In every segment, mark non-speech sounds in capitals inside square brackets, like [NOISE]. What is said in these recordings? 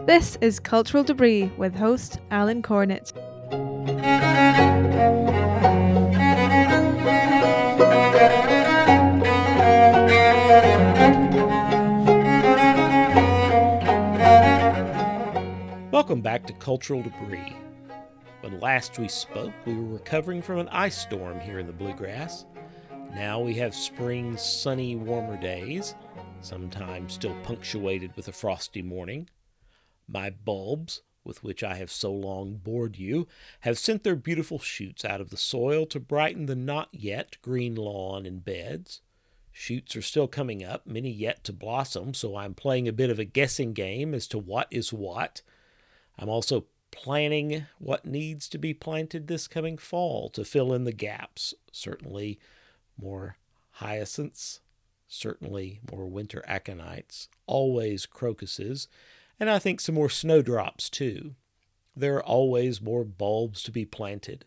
This is Cultural Debris with host Alan Cornett. Welcome back to Cultural Debris. When last we spoke, we were recovering from an ice storm here in the Bluegrass. Now we have spring's sunny, warmer days, sometimes still punctuated with a frosty morning. My bulbs, with which I have so long bored you, have sent their beautiful shoots out of the soil to brighten the not yet green lawn and beds. Shoots are still coming up, many yet to blossom, so I'm playing a bit of a guessing game as to what is what. I'm also planning what needs to be planted this coming fall to fill in the gaps. Certainly more hyacinths, certainly more winter aconites, always crocuses, and I think some more snowdrops too. There are always more bulbs to be planted.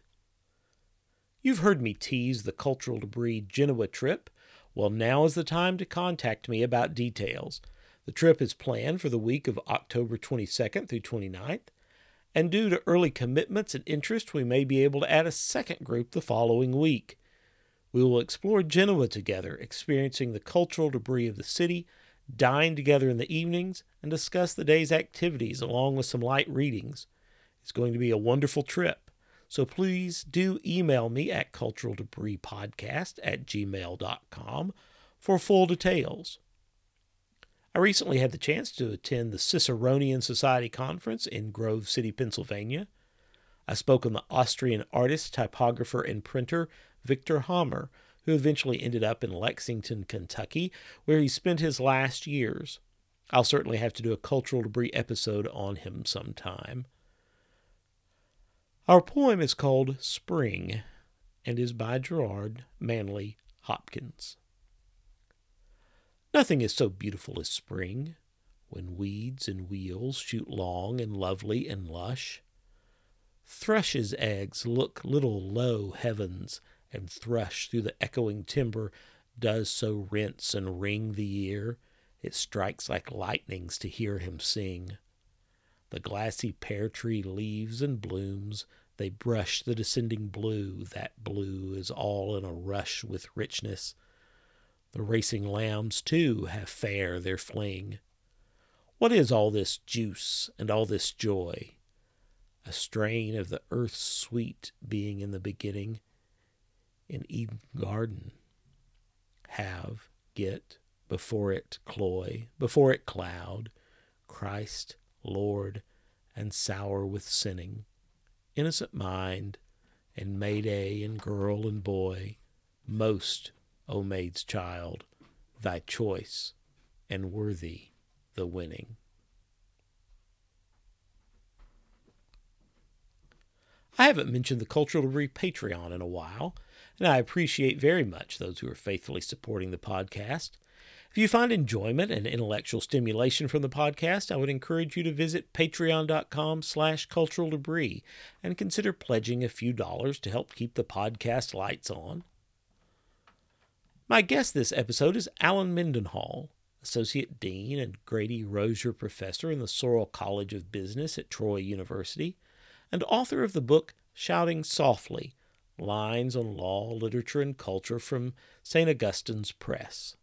You've heard me tease the cultural debris Genoa trip. Well, now is the time to contact me about details. The trip is planned for the week of October 22nd through 29th, and due to early commitments and interest, we may be able to add a second group the following week. We will explore Genoa together, experiencing the cultural debris of the city dine together in the evenings, and discuss the day's activities along with some light readings. It's going to be a wonderful trip. So please do email me at culturaldebrispodcast at gmail.com for full details. I recently had the chance to attend the Ciceronian Society Conference in Grove City, Pennsylvania. I spoke on the Austrian artist, typographer, and printer Victor Hammer, who eventually ended up in Lexington, Kentucky, where he spent his last years. I'll certainly have to do a cultural debris episode on him sometime. Our poem is called Spring and is by Gerard Manley Hopkins. Nothing is so beautiful as spring, when weeds and wheels shoot long and lovely and lush. Thrushes' eggs look little low heavens and thrush through the echoing timber does so rinse and ring the ear, it strikes like lightnings to hear him sing. The glassy pear tree leaves and blooms, they brush the descending blue, that blue is all in a rush with richness. The racing lambs, too, have fair their fling. What is all this juice and all this joy? A strain of the earth's sweet being in the beginning, in Eden Garden. Have, get, before it cloy, before it cloud, Christ, Lord, and sour with sinning, innocent mind, and Mayday and girl and boy, most, O maid's child, thy choice, and worthy the winning. I haven't mentioned the Cultural Debris Patreon in a while, and I appreciate very much those who are faithfully supporting the podcast. If you find enjoyment and intellectual stimulation from the podcast, I would encourage you to visit patreon.com slash cultural debris and consider pledging a few dollars to help keep the podcast lights on. My guest this episode is Allen Mendenhall, Associate Dean and Grady Rosier Professor in the Sorrell College of Business at Troy University, and author of the book Shouting Softly Lines on Law, Literature, and Culture from St. Augustine's Press.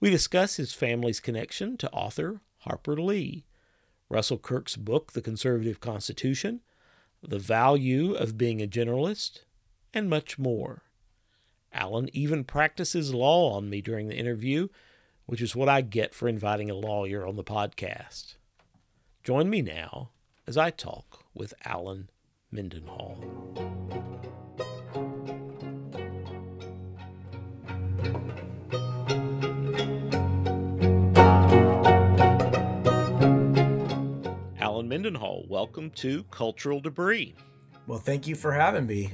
We discuss his family's connection to author Harper Lee, Russell Kirk's book, The Conservative Constitution, the value of being a generalist, and much more. Alan even practices law on me during the interview, which is what I get for inviting a lawyer on the podcast. Join me now as I talk with Allen Mendenhall. Mendenhall, welcome to Cultural Debris. Well, thank you for having me.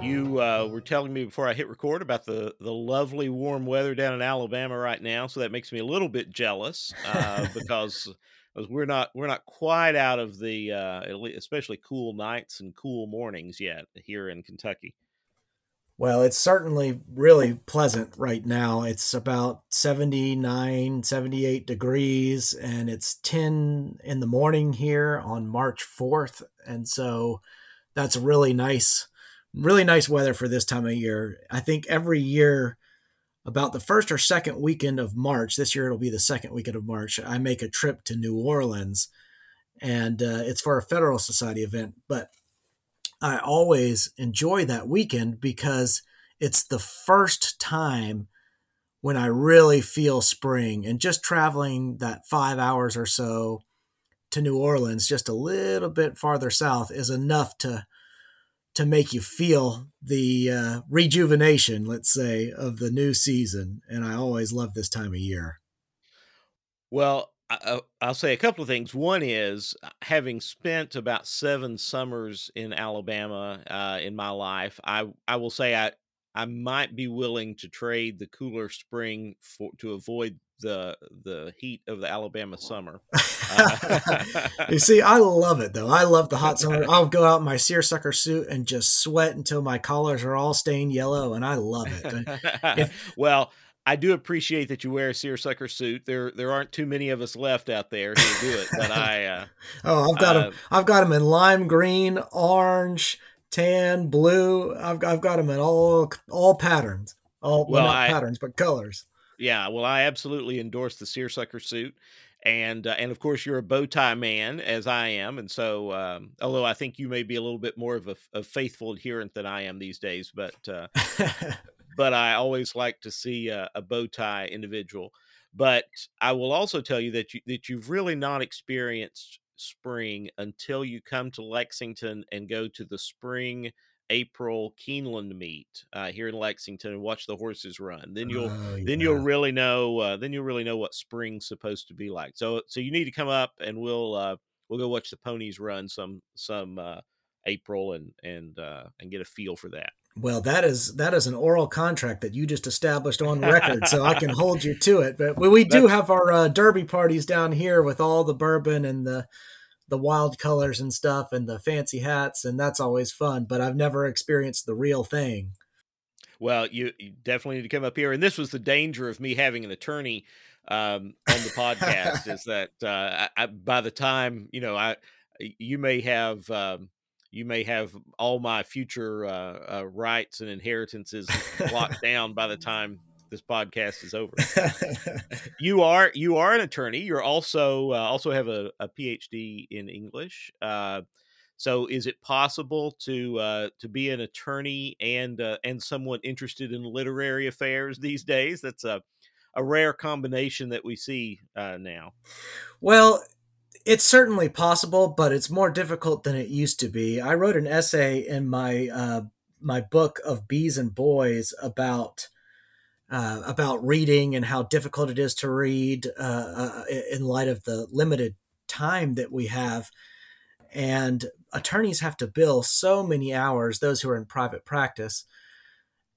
You uh, were telling me before I hit record about the, the lovely warm weather down in Alabama right now, so that makes me a little bit jealous uh, [LAUGHS] because we're not we're not quite out of the uh, especially cool nights and cool mornings yet here in Kentucky. Well, it's certainly really pleasant right now. It's about 79, 78 degrees, and it's 10 in the morning here on March 4th. And so that's really nice, really nice weather for this time of year. I think every year, about the first or second weekend of March, this year it'll be the second weekend of March, I make a trip to New Orleans, and uh, it's for a Federalist Society event. But I always enjoy that weekend because it's the first time when I really feel spring and just traveling that five hours or so to New Orleans, just a little bit farther south, is enough to to make you feel the uh, rejuvenation, let's say, of the new season. And I always love this time of year. Well, I, will say a couple of things. One is uh, having spent about seven summers in Alabama uh, in my life, I I will say I I might be willing to trade the cooler spring for to avoid the the heat of the Alabama summer. Uh, [LAUGHS] you [LAUGHS] see, I love it though. I love the hot summer. [LAUGHS] I'll go out in my seersucker suit and just sweat until my collars are all stained yellow, and I love it. If, well, I do appreciate that you wear a seersucker suit. There, there aren't too many of us left out there who do it, but [LAUGHS] I. Uh, oh, I've got uh, them. I've got them in lime green, orange, tan, blue. I've, I've got them in all all patterns. All well, well not I, patterns, but colors. Yeah, well, I absolutely endorse the seersucker suit, and uh, and of course you're a bow tie man as I am, and so um, although I think you may be a little bit more of a, a faithful adherent than I am these days, but uh, [LAUGHS] but I always like to see a, a bow tie individual. But I will also tell you that you that you've really not experienced spring until you come to Lexington and go to the spring April Keeneland meet uh, here in Lexington and watch the horses run. Then you'll oh, yeah. then you'll really know uh, then you'll really know what spring's supposed to be like. So so you need to come up and we'll uh, we'll go watch the ponies run some some uh, April and and uh, and get a feel for that. Well, that is that is an oral contract that you just established on record, so I can hold you to it. But we do have our uh, derby parties down here with all the bourbon and the the wild colors and stuff and the fancy hats, and that's always fun. But I've never experienced the real thing. Well, you, you definitely need to come up here, and this was the danger of me having an attorney um, on the podcast is that uh, I, by the time you know I you may have. Um, you may have all my future uh, uh, rights and inheritances locked [LAUGHS] down by the time this podcast is over. [LAUGHS] you are you are an attorney. You're also uh, also have a, a, PhD in English. Uh, so, is it possible to uh, to be an attorney and uh, and someone interested in literary affairs these days? That's a a rare combination that we see now. Well, it's certainly possible, but it's more difficult than it used to be. I wrote an essay in my uh, my book of bees and boys about uh, about reading and how difficult it is to read uh, uh in light of the limited time that we have. And attorneys have to bill so many hours; those who are in private practice,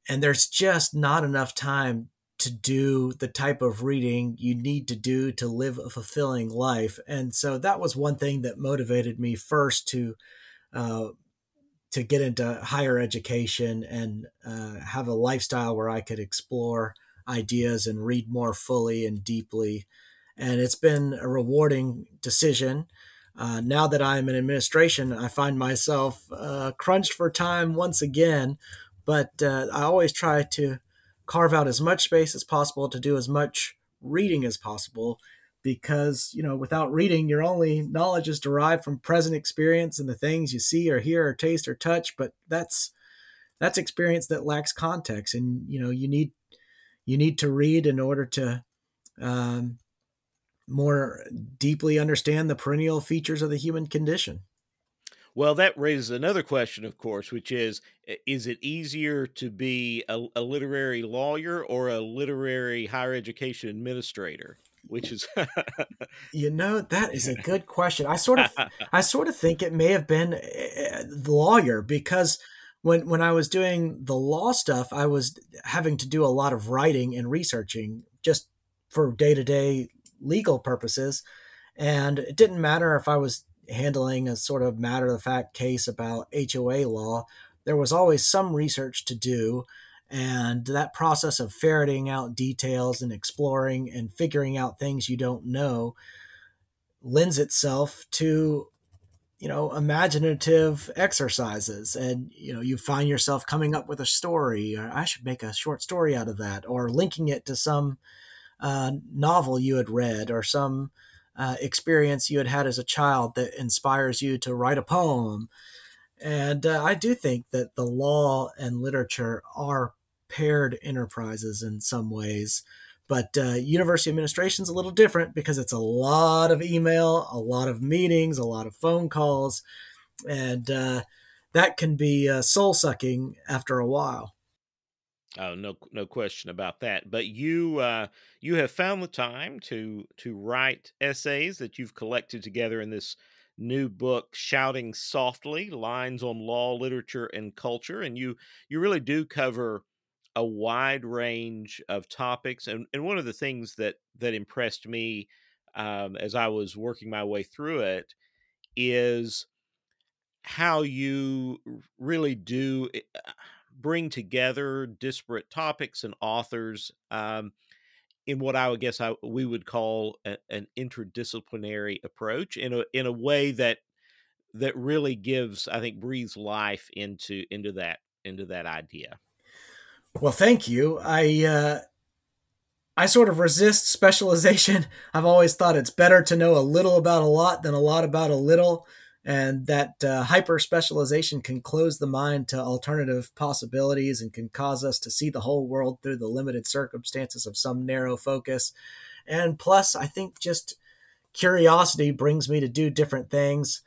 and there's just not enough time to do the type of reading you need to do to live a fulfilling life. And so that was one thing that motivated me first to uh, to get into higher education and uh, have a lifestyle where I could explore ideas and read more fully and deeply. And it's been a rewarding decision. Uh, now that I'm in administration, I find myself uh, crunched for time once again, but uh, I always try to carve out as much space as possible to do as much reading as possible because you know without reading your only knowledge is derived from present experience and the things you see or hear or taste or touch. But that's that's experience that lacks context. And you know you need you need to read in order to um, more deeply understand the perennial features of the human condition well, that raises another question, of course, which is is it easier to be a, a literary lawyer or a literary higher education administrator? Which is You know, that is a good [LAUGHS] question. I sort of [LAUGHS] I sort of think it may have been the eh, lawyer because when when I was doing the law stuff, I was having to do a lot of writing and researching just for day-to-day legal purposes. And it didn't matter if I was handling a sort of matter of fact case about HOA law. there was always some research to do. And that process of ferreting out details and exploring and figuring out things you don't know lends itself to you know imaginative exercises and you know you find yourself coming up with a story or i should make a short story out of that or linking it to some uh, novel you had read or some uh, experience you had had as a child that inspires you to write a poem and uh, i do think that the law and literature are paired enterprises in some ways but uh, university administration is a little different because it's a lot of email, a lot of meetings, a lot of phone calls, and uh, that can be uh, soul sucking after a while. Oh, no, no question about that. But you, uh, you have found the time to to write essays that you've collected together in this new book, "Shouting Softly: Lines on Law, Literature, and Culture," and you you really do cover a wide range of topics and, and one of the things that that impressed me um, as i was working my way through it is how you really do eh, bring together disparate topics and authors um, in what I would guess I, we would call a, an interdisciplinary approach in a in a way that that really gives I think breathes life into into that into that idea. Well, thank you. I uh, I sort of resist specialization. [LAUGHS] I've always thought it's better to know a little about a lot than a lot about a little, and that uh, hyper specialization can close the mind to alternative possibilities and can cause us to see the whole world through the limited circumstances of some narrow focus. And plus, I think just curiosity brings me to do different things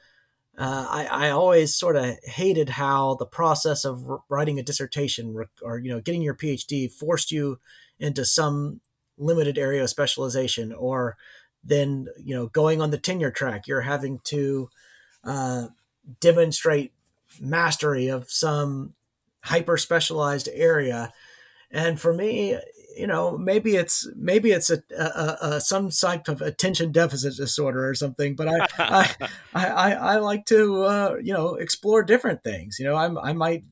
uh, I, I always sort of hated how the process of writing a dissertation or you know getting your PhD forced you into some limited area of specialization, or then you know going on the tenure track, you're having to uh, demonstrate mastery of some hyper specialized area. And for me, you know maybe it's maybe it's a, a, a, some type of attention deficit disorder or something but [LAUGHS] i I, I, I like to uh, you know explore different things you know I'm, i might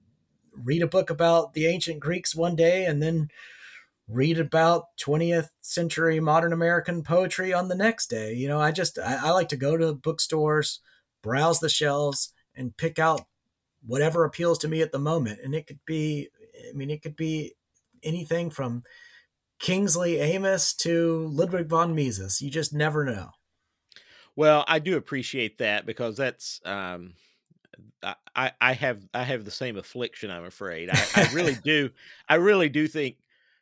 read a book about the ancient greeks one day and then read about 20th century modern american poetry on the next day you know i just I, I like to go to bookstores browse the shelves and pick out whatever appeals to me at the moment and it could be i mean it could be anything from Kingsley Amis to Ludwig von Mises. You just never know. Well, I do appreciate that because that's um, I I have I have the same affliction. I'm afraid I, I really [LAUGHS] do. I really do think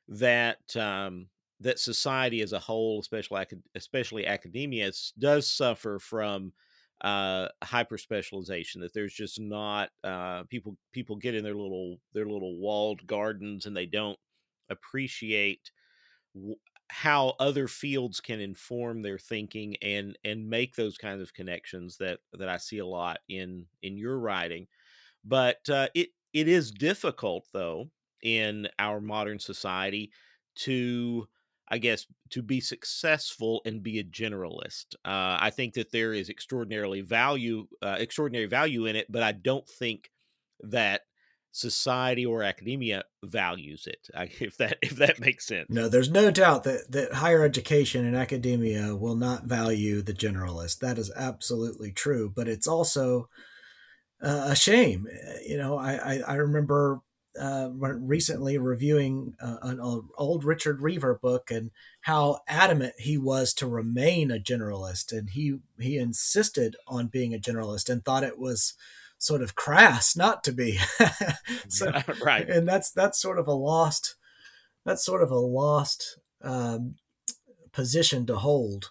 that um, that society as a whole, especially especially academia, does suffer from uh, hyper specialization. That there's just not uh, people people get in their little their little walled gardens and they don't appreciate how other fields can inform their thinking and and make those kinds of connections that that I see a lot in in your writing but uh, it it is difficult though in our modern society to I guess to be successful and be a generalist. Uh, I think that there is extraordinarily value, uh, extraordinary value in it, but I don't think that society or academia values it [LAUGHS] if that if that makes sense no there's no doubt that that higher education and academia will not value the generalist that is absolutely true but it's also uh, a shame you know i i, I remember uh, recently reviewing uh, an old Richard Weaver book and how adamant he was to remain a generalist, and he he insisted on being a generalist and thought it was sort of crass not to be. [LAUGHS] so, right. And that's that's sort of a lost that's sort of a lost um, position to hold.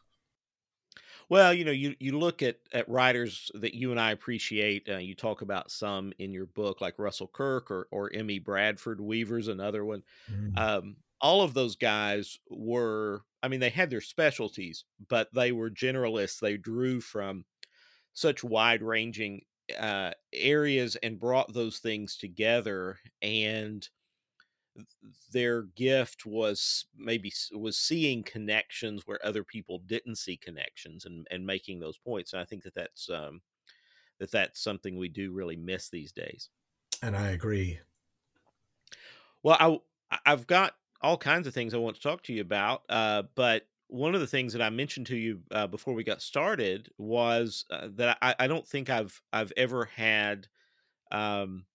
Well, you know, you, you look at, at writers that you and I appreciate. Uh, you talk about some in your book, like Russell Kirk or, or M.E. Bradford. Weaver's another one. Mm. Um, all of those guys were, I mean, they had their specialties, but they were generalists. They drew from such wide ranging uh, areas and brought those things together and their gift was maybe was seeing connections where other people didn't see connections and and making those points and i think that that's um that that's something we do really miss these days And I agree. Well, I I've got all kinds of things I want to talk to you about, uh, but one of the things that I mentioned to you uh, before we got started was uh, that I, I don't think I've I've ever had um,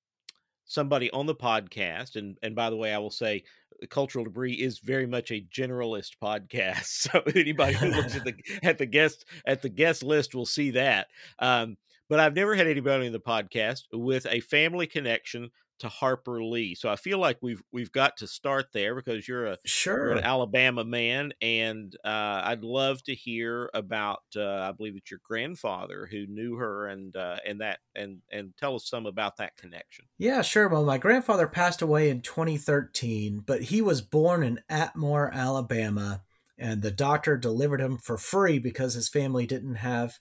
somebody on the podcast, and and by the way, I will say cultural debris is very much a generalist podcast. [LAUGHS] So anybody who looks at the [LAUGHS] at the guest at the guest list will see that. Um, but I've never had anybody on the podcast with a family connection to Harper Lee. So I feel like we've we've got to start there because you're a sure you're an Alabama man, and uh, I'd love to hear about. Uh, I believe it's your grandfather who knew her, and uh, and that and and tell us some about that connection. Yeah, sure. Well, my grandfather passed away in 2013, but he was born in Atmore, Alabama, and the doctor delivered him for free because his family didn't have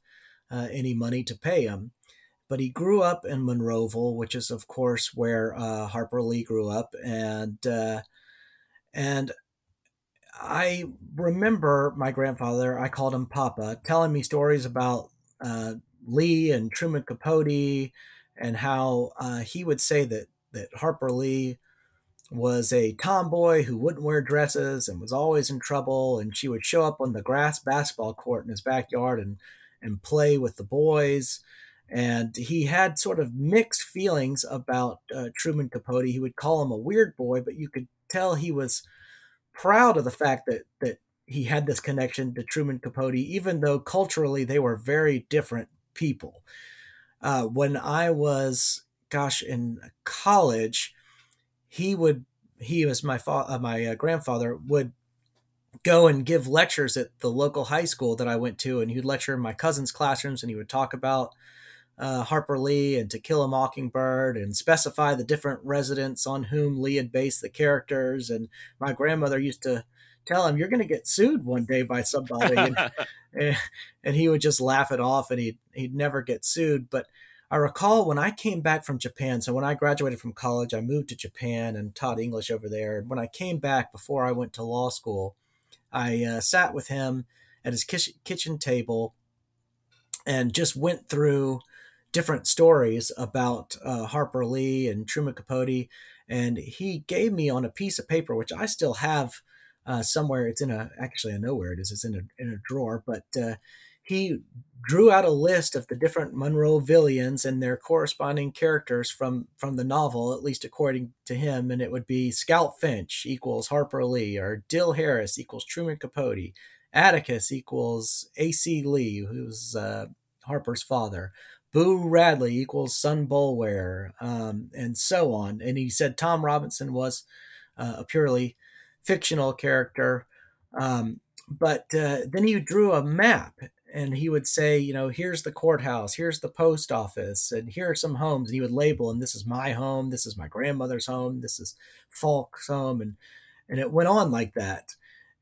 uh, any money to pay him but he grew up in Monroeville, which is, of course, where uh, Harper Lee grew up, and uh, and I remember my grandfather. I called him Papa, telling me stories about uh, Lee and Truman Capote, and how uh, he would say that that Harper Lee was a tomboy who wouldn't wear dresses and was always in trouble, and she would show up on the grass basketball court in his backyard and and play with the boys and he had sort of mixed feelings about uh, Truman Capote. He would call him a weird boy, but you could tell he was proud of the fact that that he had this connection to Truman Capote, even though culturally they were very different people. Uh, when I was, gosh, in college, he would he was my fa- uh, my uh, grandfather would go and give lectures at the local high school that I went to, and he would lecture in my cousin's classrooms, and he would talk about uh, Harper Lee and To Kill a Mockingbird and specify the different residents on whom Lee had based the characters. And my grandmother used to tell him, You're going to get sued one day by somebody. and, [LAUGHS] [LAUGHS] and he would just laugh it off and he'd, he'd never get sued. But I recall when I came back from Japan, so when I graduated from college, I moved to Japan and taught English over there. And when I came back before I went to law school, I uh, sat with him at his kitchen table and just went through different stories about uh, Harper Lee and Truman Capote, and he gave me on a piece of paper, which I still have uh, somewhere. It's in a actually I know where it is. It's in a in a drawer, but uh, he drew out a list of the different Monroevillians and their corresponding characters from from the novel, at least according to him, and it would be Scout Finch equals Harper Lee, or Dill Harris equals Truman Capote. Atticus equals A.C. Lee, who's uh, Harper's father. Boo Radley equals Son Boulware, um, and so on. And he said Tom Robinson was uh, a purely fictional character. Um, but uh, then he drew a map and he would say, you know, here's the courthouse, here's the post office, and here are some homes. And he would label, and this is my home, this is my grandmother's home, this is Faulk's home, and and it went on like that.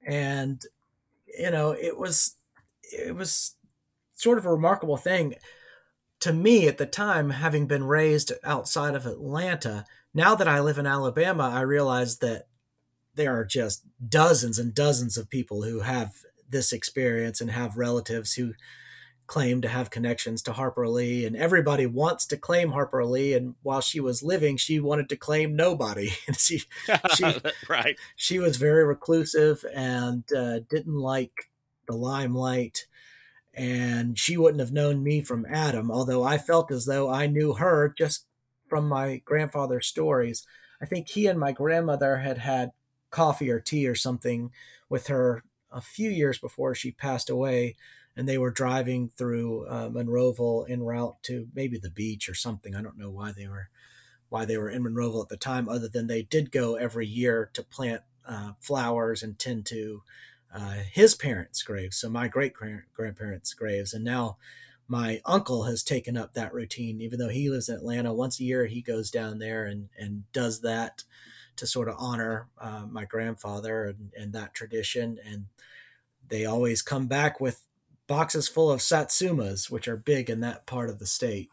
And you know, it was it was sort of a remarkable thing to me at the time, having been raised outside of Atlanta, now that I live in Alabama, I realize that there are just dozens and dozens of people who have this experience and have relatives who claim to have connections to Harper Lee, and everybody wants to claim Harper Lee. And while she was living, she wanted to claim nobody. [LAUGHS] And she, she, [LAUGHS] right, she was very reclusive and uh, didn't like the limelight and she wouldn't have known me from Adam, although I felt as though I knew her just from my grandfather's stories. I think he and my grandmother had had coffee or tea or something with her a few years before she passed away, and they were driving through uh, Monroeville en route to maybe the beach or something. I don't know why they were why they were in Monroeville at the time, other than they did go every year to plant uh, flowers and tend to uh, his parents' graves, so my great grandparents' graves, and now my uncle has taken up that routine. Even though he lives in Atlanta, once a year he goes down there and and does that to sort of honor uh, my grandfather and, and that tradition. And they always come back with boxes full of satsumas, which are big in that part of the state.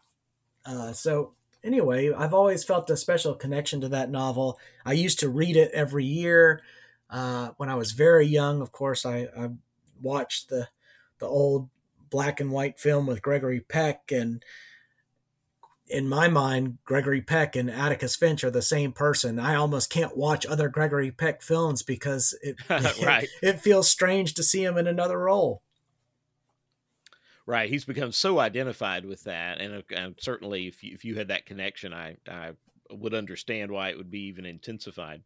Uh, so anyway, I've always felt a special connection to that novel. I used to read it every year. Uh, when I was very young, of course, I, I, watched the the old black and white film with Gregory Peck, and in my mind, Gregory Peck and Atticus Finch are the same person. I almost can't watch other Gregory Peck films because it [LAUGHS] right. it, [LAUGHS] it feels strange to see him in another role. Right, he's become so identified with that, and, and certainly, if you, if you had that connection, I I would understand why it would be even intensified.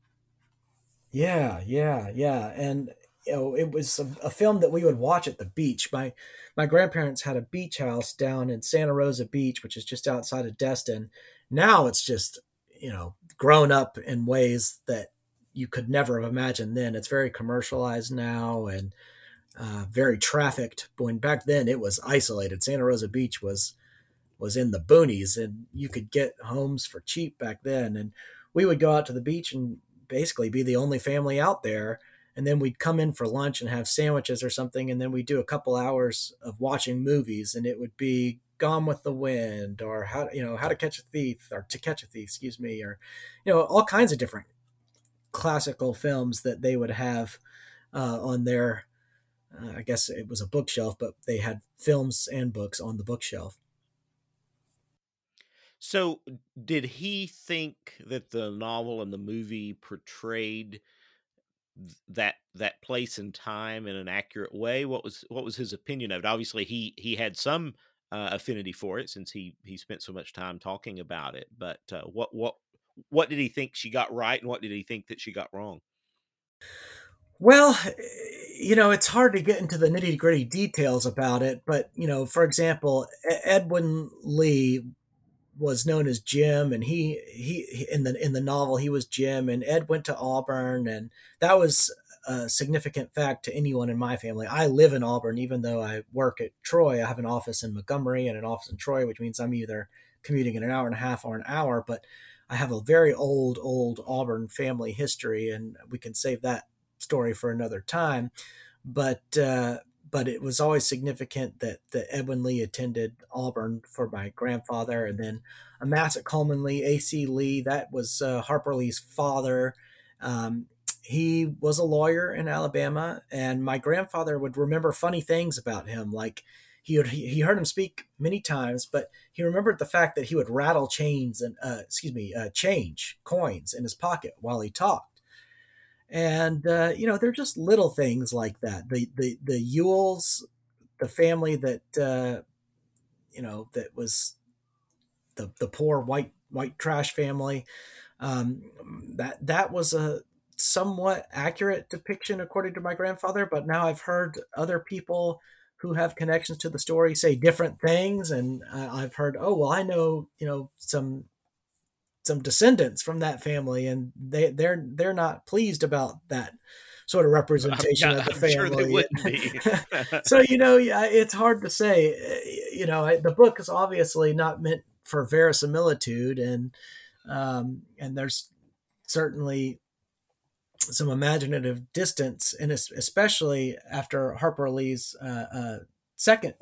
Yeah, yeah, yeah, and you know, it was a, a, film that we would watch at the beach. My my grandparents had a beach house down in Santa Rosa Beach, which is just outside of Destin. Now it's just you know grown up in ways that you could never have imagined then. It's very commercialized now and uh, very trafficked. When back then it was isolated. Santa Rosa Beach was was in the boonies, and you could get homes for cheap back then. And we would go out to the beach and basically be the only family out there and then we'd come in for lunch and have sandwiches or something and then we'd do a couple hours of watching movies and it would be gone with the wind or how you know how to catch a thief or to catch a thief excuse me or you know all kinds of different classical films that they would have uh, on their uh, i guess it was a bookshelf but they had films and books on the bookshelf so did he think that the novel and the movie portrayed that that place and time in an accurate way? What was what was his opinion of it? Obviously, he he had some uh, affinity for it since he he spent so much time talking about it. But uh, what what what did he think she got right, and what did he think that she got wrong? Well, you know, it's hard to get into the nitty gritty details about it, but you know, for example, Edwin Lee was known as Jim, and he he in the in the novel he was Jim, and Ed went to Auburn, and that was a significant fact to anyone in my family. I live in Auburn, even though I work at Troy. I have an office in Montgomery and an office in Troy, which means I'm either commuting in an hour and a half or an hour. But I have a very old, old Auburn family history, and we can save that story for another time. But uh, but it was always significant that, that Edwin Lee attended Auburn for my grandfather, and then Amasa Coleman Lee, A.C. Lee, that was uh, Harper Lee's father. Um, he was a lawyer in Alabama, and my grandfather would remember funny things about him, like he would, he heard him speak many times, but he remembered the fact that he would rattle chains and uh, excuse me, uh, change coins in his pocket while he talked and uh, you know they're just little things like that. The the the Ewells, the family that uh, you know that was the the poor white white trash family. Um, that that was a somewhat accurate depiction according to my grandfather, but now I've heard other people who have connections to the story say different things, and uh, I've heard, oh well, I know you know some some descendants from that family, and they they're they're not pleased about that sort of representation [LAUGHS] not, of the family. Sure [LAUGHS] so you know, it's hard to say. You know, the book is obviously not meant for verisimilitude, and um, and there's certainly some imaginative distance, and especially after Harper Lee's uh, uh, second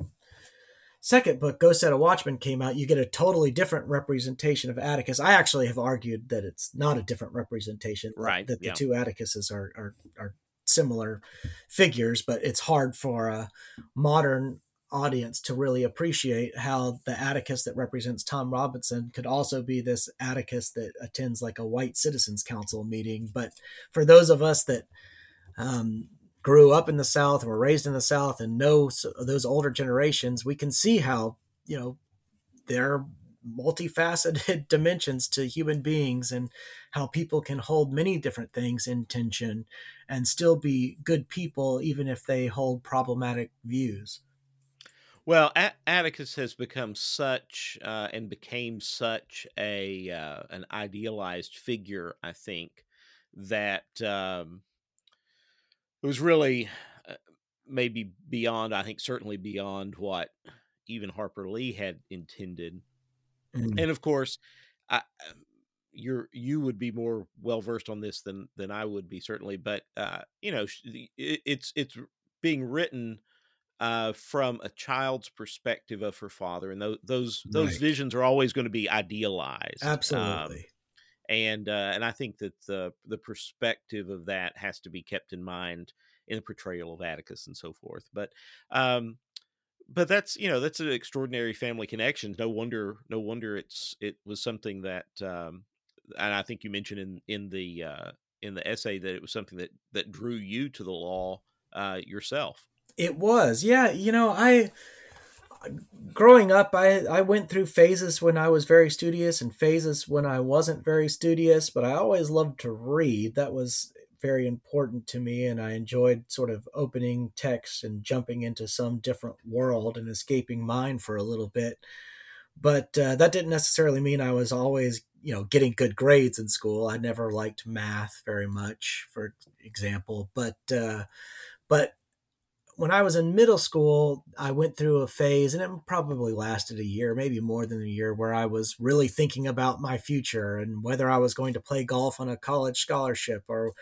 second book, Go Set a Watchman, came out, you get a totally different representation of Atticus. I actually have argued that it's not a different representation, right? That the yeah. two Atticuses are, are are similar figures, but it's hard for a modern audience to really appreciate how the Atticus that represents Tom Robinson could also be this Atticus that attends like a white citizens council meeting. But for those of us that um, grew up in the South and were raised in the South and know those older generations, we can see how, you know, there are multifaceted [LAUGHS] dimensions to human beings and how people can hold many different things in tension and still be good people, even if they hold problematic views. Well, Atticus has become such uh, and became such a uh, an idealized figure. I think that um, it was really uh, maybe beyond i think certainly beyond what even harper lee had intended mm. and of course I, um, you're you would be more well versed on this than than i would be certainly but uh you know it, it's it's being written uh, from a child's perspective of her father, and those those those right. visions are always going to be idealized. Absolutely. Um, and uh, and I think that the the perspective of that has to be kept in mind in the portrayal of Atticus and so forth. But um, but that's you know that's an extraordinary family connection. No wonder, no wonder it's it was something that, um, and I think you mentioned in in the uh, in the essay that it was something that that drew you to the law uh, yourself. It was, yeah. You know, I growing up, I I went through phases when I was very studious and phases when I wasn't very studious, but I always loved to read. That was very important to me and I enjoyed sort of opening text and jumping into some different world and escaping mine for a little bit. But uh, that didn't necessarily mean I was always, you know, getting good grades in school. I never liked math very much, for example. But uh, but when I was in middle school, I went through a phase, and it probably lasted a year, maybe more than a year, where I was really thinking about my future and whether I was going to play golf on a college scholarship or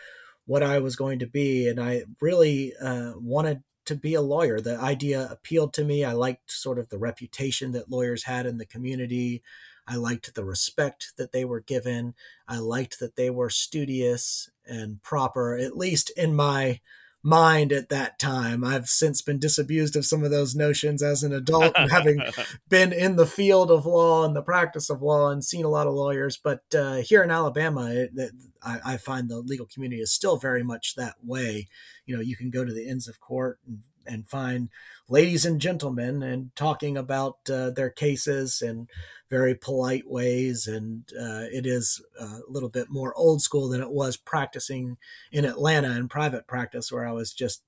what I was going to be. And I really uh, wanted to be a lawyer. The idea appealed to me. I liked sort of the reputation that lawyers had in the community. I liked the respect that they were given. I liked that they were studious and proper, at least in my mind at that time. I've since been disabused of some of those notions as an adult and having [LAUGHS] been in the field of law and the practice of law and seen a lot of lawyers. But uh, here in Alabama, it, it, I, I, find the legal community is still very much that way. You know, you can go to the Inns of Court and, and find ladies and gentlemen and talking about uh, their cases in very polite ways. And uh, it is a little bit more old school than it was practicing in Atlanta in private practice, where I was just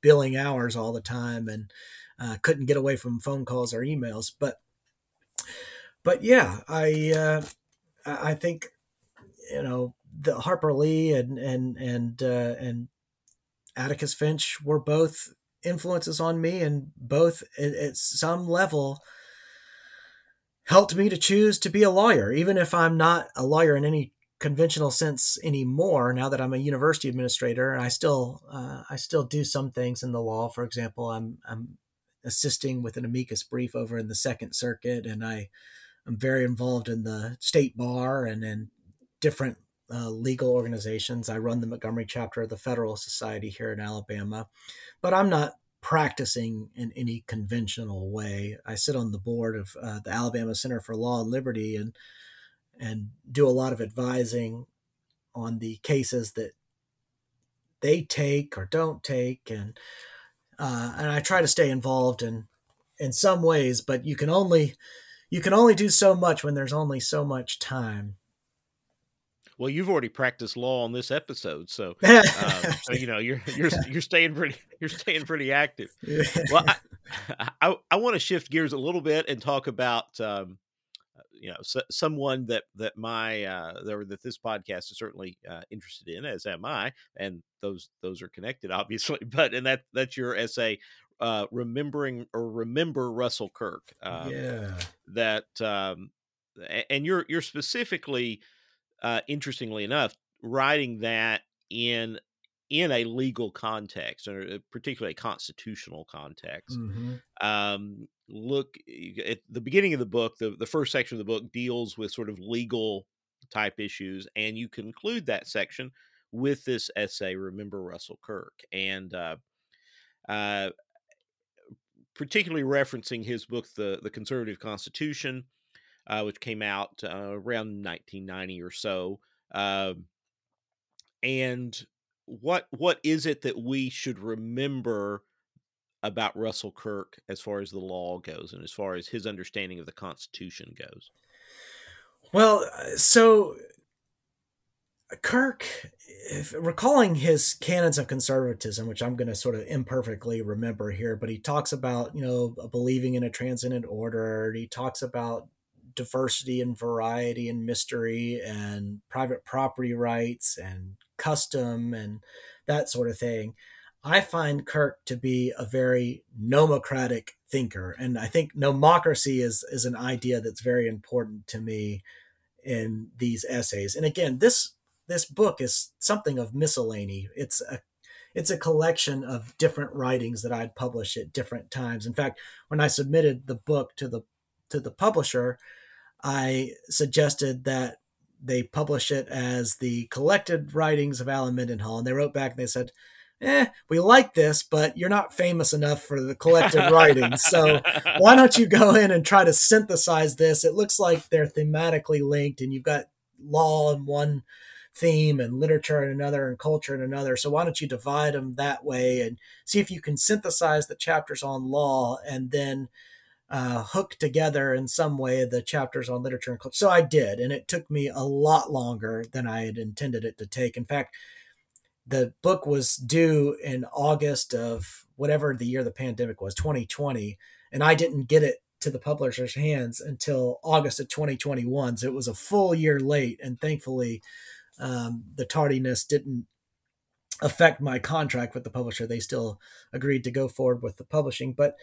billing hours all the time and uh, couldn't get away from phone calls or emails. But but yeah, I uh, I think you know the Harper Lee and and and uh, and Atticus Finch were both influences on me, and both at, at some level helped me to choose to be a lawyer, even if I'm not a lawyer in any conventional sense anymore. Now that I'm a university administrator, and I still uh, I still do some things in the law. For example, I'm I'm assisting with an amicus brief over in the Second Circuit, and I am very involved in the state bar and in different uh, legal organizations. I run the Montgomery chapter of the Federalist Society here in Alabama, but I'm not practicing in any conventional way. I sit on the board of uh, the Alabama Center for Law and Liberty and and do a lot of advising on the cases that they take or don't take and uh, and I try to stay involved in in some ways but you can only you can only do so much when there's only so much time well, you've already practiced law on this episode, so, um, [LAUGHS] so you know you're you're you're staying pretty [LAUGHS] you're staying pretty active. Well, I [LAUGHS] I, I want to shift gears a little bit and talk about um, you know so, someone that that my uh, that this podcast is certainly uh, interested in, as am I, and those those are connected, obviously. But and that that's your essay uh, remembering or remember Russell Kirk. Um, yeah. That um, and you're you're specifically uh, interestingly enough, writing that in in a legal context, or uh, particularly a constitutional context. Mm-hmm. Um, look at the beginning of the book. The the first section of the book deals with sort of legal type issues, and you conclude that section with this essay. Remember Russell Kirk, and uh, uh, particularly referencing his book, the the Conservative Constitution uh, which came out uh, around 1990 or so. Uh, and what what is it that we should remember about Russell Kirk as far as the law goes and as far as his understanding of the Constitution goes? Well, uh, so Kirk, if, recalling his canons of conservatism, which I'm going to sort of imperfectly remember here, but he talks about, you know, believing in a transcendent order. He talks about diversity and variety and mystery and private property rights and custom and that sort of thing. I find Kirk to be a very nomocratic thinker. And I think nomocracy is, is an idea that's very important to me in these essays. And again, this this book is something of miscellany. It's a it's a collection of different writings that I'd published at different times. In fact, when I submitted the book to the to the publisher, I suggested that they publish it as the collected writings of Allen Mendenhall. And they wrote back and they said, eh, we like this, but you're not famous enough for the collected writings. So why don't you go in and try to synthesize this? It looks like they're thematically linked, and you've got law in one theme and literature in another and culture in another. So why don't you divide them that way and see if you can synthesize the chapters on law and then uh, hook together in some way the chapters on literature and culture. So I did, and it took me a lot longer than I had intended it to take. In fact, the book was due in August of whatever the year the pandemic was, 2020, and I didn't get it to the publisher's hands until August of 2021. So it was a full year late, and thankfully, um, the tardiness didn't affect my contract with the publisher. They still agreed to go forward with the publishing, but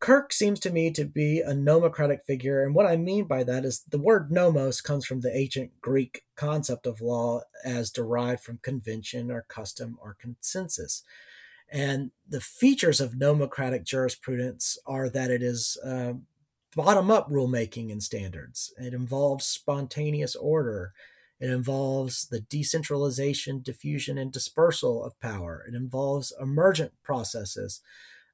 Kirk seems to me to be a nomocratic figure. And what I mean by that is the word nomos comes from the ancient Greek concept of law as derived from convention or custom or consensus. And the features of nomocratic jurisprudence are that it is uh, bottom up rulemaking and standards, it involves spontaneous order. It involves the decentralization, diffusion, and dispersal of power. It involves emergent processes.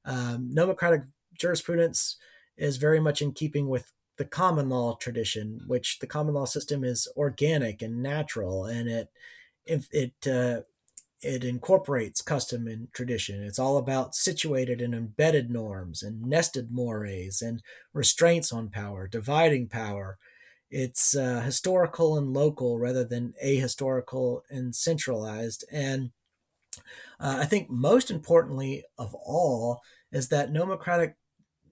Um, nomocratic jurisprudence is very much in keeping with the common law tradition, which the common law system is organic and natural, and it it uh, it incorporates custom and tradition. It's all about situated and embedded norms and nested mores and restraints on power, dividing power. It's uh, historical and local rather than ahistorical and centralized. And uh, I think most importantly of all is that nomocratic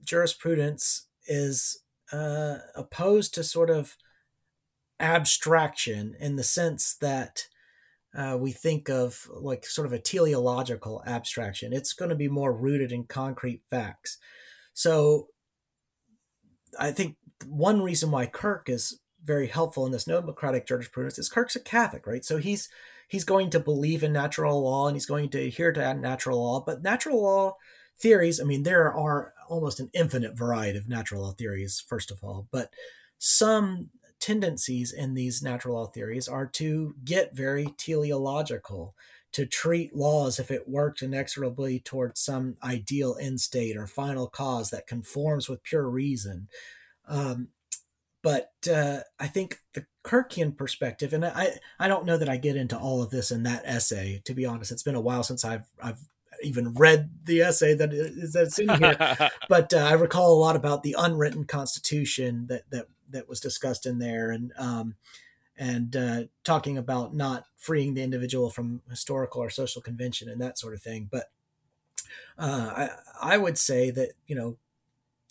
jurisprudence is uh, opposed to sort of abstraction in the sense that uh, we think of like sort of a teleological abstraction. It's going to be more rooted in concrete facts. So I think one reason why Kirk is very helpful in this nomocratic jurisprudence is Kirk's a Catholic, right? So he's he's going to believe in natural law and he's going to adhere to natural law, but natural law theories, I mean, there are almost an infinite variety of natural law theories, first of all, but some tendencies in these natural law theories are to get very teleological, to treat law as if it worked inexorably towards some ideal end state or final cause that conforms with pure reason. Um, but uh, I think the Kirkian perspective, and I, I don't know that I get into all of this in that essay. To be honest, it's been a while since I've I've even read the essay that is that's in here, [LAUGHS] but uh, I recall a lot about the unwritten constitution that that that was discussed in there, and um, and uh, talking about not freeing the individual from historical or social convention and that sort of thing. But uh, I I would say that you know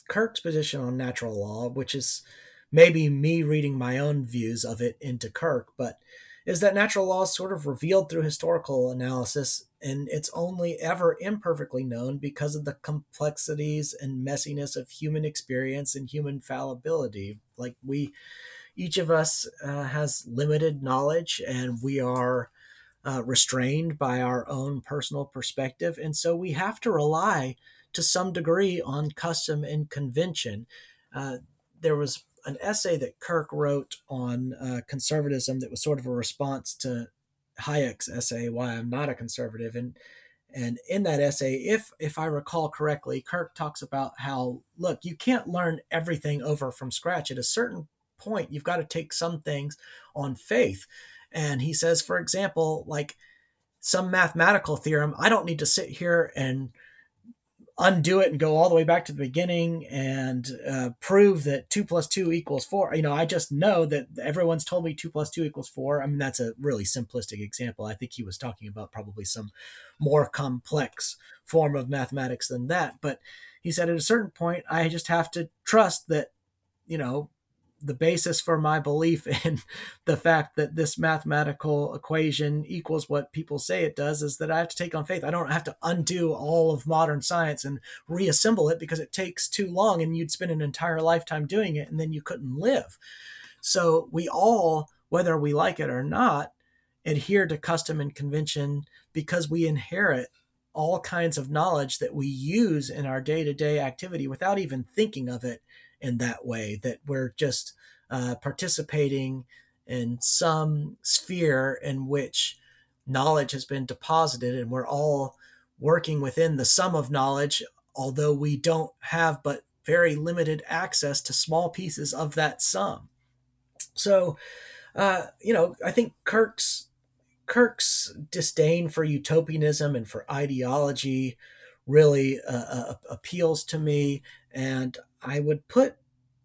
Kirk's position on natural law, which is maybe me reading my own views of it into Kirk, but is that natural law is sort of revealed through historical analysis and it's only ever imperfectly known because of the complexities and messiness of human experience and human fallibility. Like we each of us uh, has limited knowledge and we are uh, restrained by our own personal perspective. And so we have to rely to some degree on custom and convention. Uh, there was an essay that Kirk wrote on uh, conservatism that was sort of a response to Hayek's essay "Why I'm Not a Conservative," and and in that essay, if if I recall correctly, Kirk talks about how look, you can't learn everything over from scratch. At a certain point, you've got to take some things on faith. And he says, for example, like some mathematical theorem, I don't need to sit here and undo it and go all the way back to the beginning and uh, prove that two plus two equals four. You know, I just know that everyone's told me two plus two equals four. I mean, that's a really simplistic example. I think he was talking about probably some more complex form of mathematics than that. But he said at a certain point, I just have to trust that, you know, the basis for my belief [LAUGHS] in the fact that this mathematical equation equals what people say it does is that I have to take on faith. I don't have to undo all of modern science and reassemble it because it takes too long and you'd spend an entire lifetime doing it and then you couldn't live. So we all, whether we like it or not, adhere to custom and convention because we inherit all kinds of knowledge that we use in our day to day activity without even thinking of it in that way, that we're just uh, participating in some sphere in which knowledge has been deposited and we're all working within the sum of knowledge, although we don't have but very limited access to small pieces of that sum. So, uh, you know, I think Kirk's Kirk's disdain for utopianism and for ideology really uh, uh, appeals to me, and I would put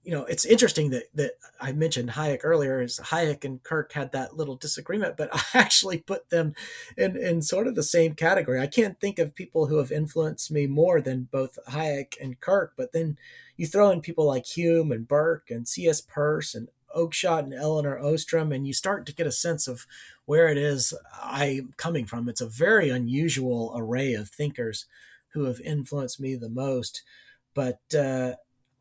you know, it's interesting that that I mentioned Hayek earlier. Is Hayek and Kirk had that little disagreement, but [LAUGHS] I actually put them in in sort of the same category. I can't think of people who have influenced me more than both Hayek and Kirk. But then you throw in people like Hume and Burke and C.S. Peirce and Oakeshott and Elinor Ostrom, and you start to get a sense of where it is I'm coming from. It's a very unusual array of thinkers who have influenced me the most. But uh,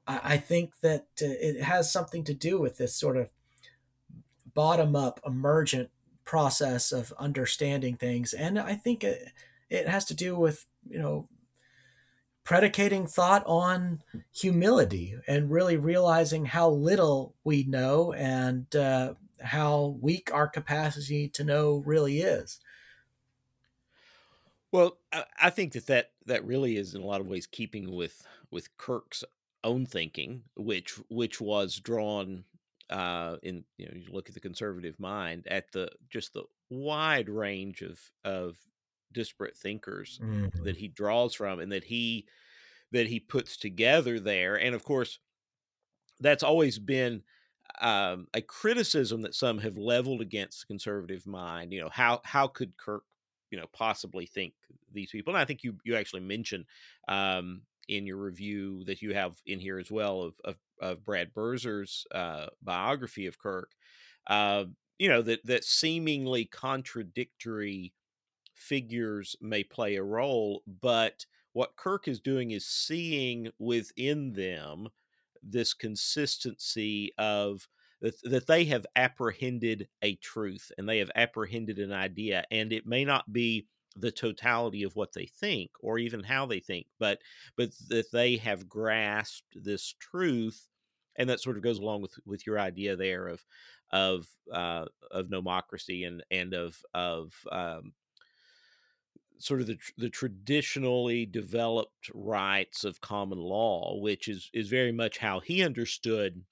I think that uh, it has something to do with this sort of bottom up, emergent process of understanding things. And I think it, it has to do with, you know, predicating thought on humility and really realizing how little we know and uh, how weak our capacity to know really is. Well, I think that, that that really is in a lot of ways keeping with with Kirk's own thinking, which which was drawn uh, in you know you look at the conservative mind at the just the wide range of of disparate thinkers mm-hmm. that he draws from and that he that he puts together there and of course that's always been um, a criticism that some have leveled against the conservative mind you know how how could kirk you know possibly think these people and i think you you actually mentioned um, in your review that you have in here as well of of, of Brad Birzer's uh, biography of Kirk. Uh, you know that that seemingly contradictory figures may play a role, but what Kirk is doing is seeing within them this consistency of that, that they have apprehended a truth and they have apprehended an idea, and it may not be the totality of what they think or even how they think but but that they have grasped this truth and that sort of goes along with with your idea there of of uh, of nomocracy and and of of um, sort of the the traditionally developed rights of common law, which is is very much how he understood,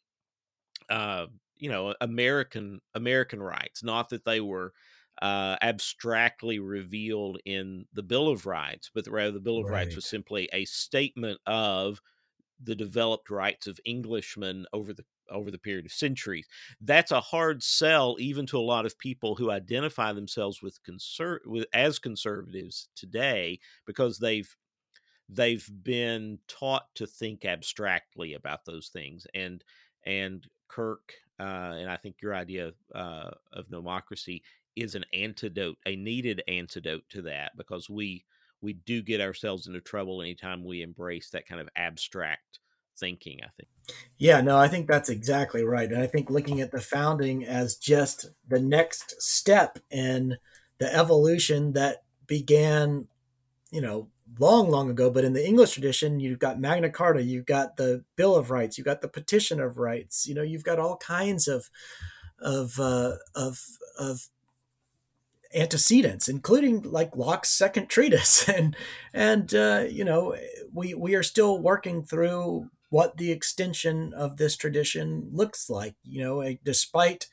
uh, you know, American American rights. Not that they were uh, abstractly revealed in the Bill of Rights, but rather the Bill of right. Rights was simply a statement of the developed rights of Englishmen over the over the period of centuries. That's a hard sell even to a lot of people who identify themselves with conser- with as conservatives today because they've they've been taught to think abstractly about those things and and Kirk uh, and I think your idea uh, of nomocracy is an antidote, a needed antidote to that because we we do get ourselves into trouble anytime we embrace that kind of abstract thinking, I think. Yeah, no, I think that's exactly right. And I think looking at the founding as just the next step in the evolution that began, you know, long, long ago. But in the English tradition, you've got Magna Carta, you've got the Bill of Rights, you've got the Petition of Rights, you know, you've got all kinds of of uh, of of antecedents, including like Locke's second treatise, [LAUGHS] and and uh, you know we we are still working through what the extension of this tradition looks like. You know, despite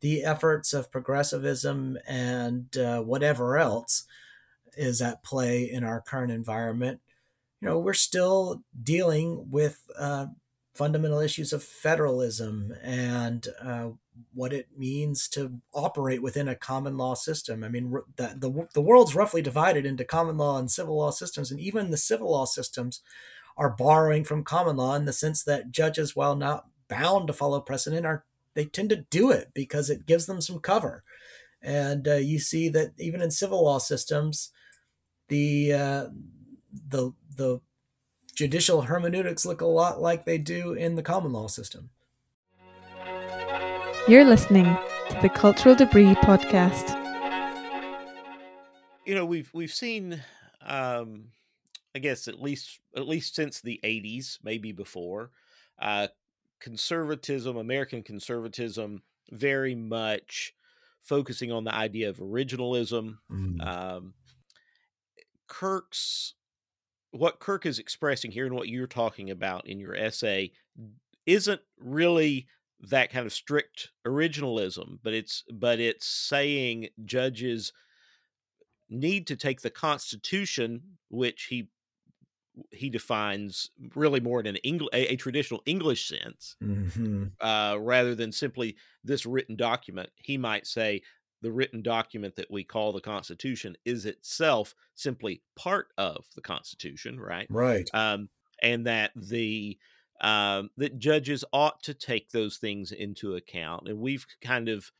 the efforts of progressivism and uh, whatever else is at play in our current environment, you know, we're still dealing with uh, fundamental issues of federalism and uh, what it means to operate within a common law system. I mean, the, the, the world's roughly divided into common law and civil law systems, and even the civil law systems are borrowing from common law in the sense that judges, while not bound to follow precedent, are they tend to do it because it gives them some cover. And uh, you see that even in civil law systems, the uh, the the judicial hermeneutics look a lot like they do in the common law system. You're listening to the Cultural Debris podcast. You know, we've we've seen um I guess at least at least since the 80s, maybe before, uh conservatism, American conservatism very much focusing on the idea of originalism. Mm. Um Kirk's what Kirk is expressing here and what you're talking about in your essay isn't really that kind of strict originalism, but it's but it's saying judges need to take the Constitution, which he he defines really more in an English, a, a, traditional English sense, mm-hmm. uh, rather than simply this written document. He might say the written document that we call the Constitution is itself simply part of the Constitution, right? Right. Um, and that the um, that judges ought to take those things into account. And we've kind of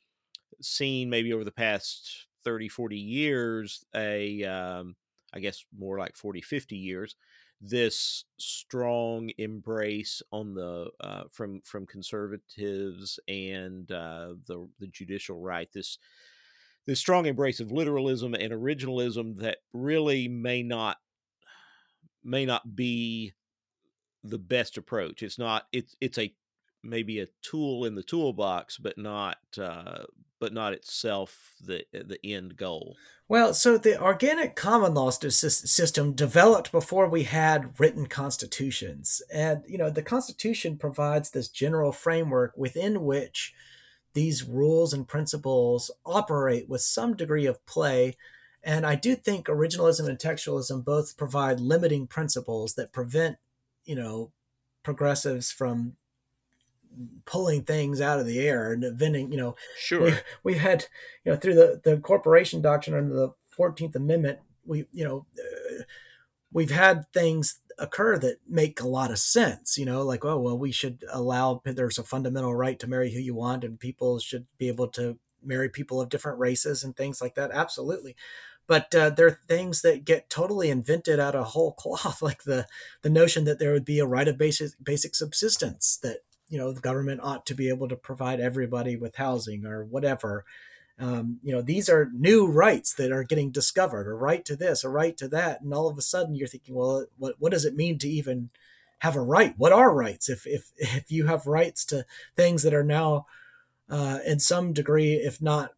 seen maybe over the past 30, 40 years, a, um, I guess more like 40, 50 years, this strong embrace on the uh, from from conservatives and uh, the the judicial right this this strong embrace of literalism and originalism that really may not may not be the best approach. It's not. It's it's a maybe a tool in the toolbox, but not uh, but not itself the the end goal. Well, so the organic common law system developed before we had written constitutions, and you know the Constitution provides this general framework within which these rules and principles operate with some degree of play. And I do think originalism and textualism both provide limiting principles that prevent you know progressives from pulling things out of the air and inventing you know sure. we, we had you know through the the corporation doctrine under the 14th amendment we you know uh, we've had things occur that make a lot of sense you know like oh well we should allow there's a fundamental right to marry who you want and people should be able to marry people of different races and things like that. Absolutely but uh, there are things that get totally invented out of whole cloth, [LAUGHS] like the the notion that there would be a right of basic basic subsistence that you know the government ought to be able to provide everybody with housing or whatever. Um, you know, these are new rights that are getting discovered, a right to this, a right to that, and all of a sudden you're thinking, well, what what does it mean to even have a right? What are rights? If if [LAUGHS] if you have rights to things that are now uh, in some degree, if not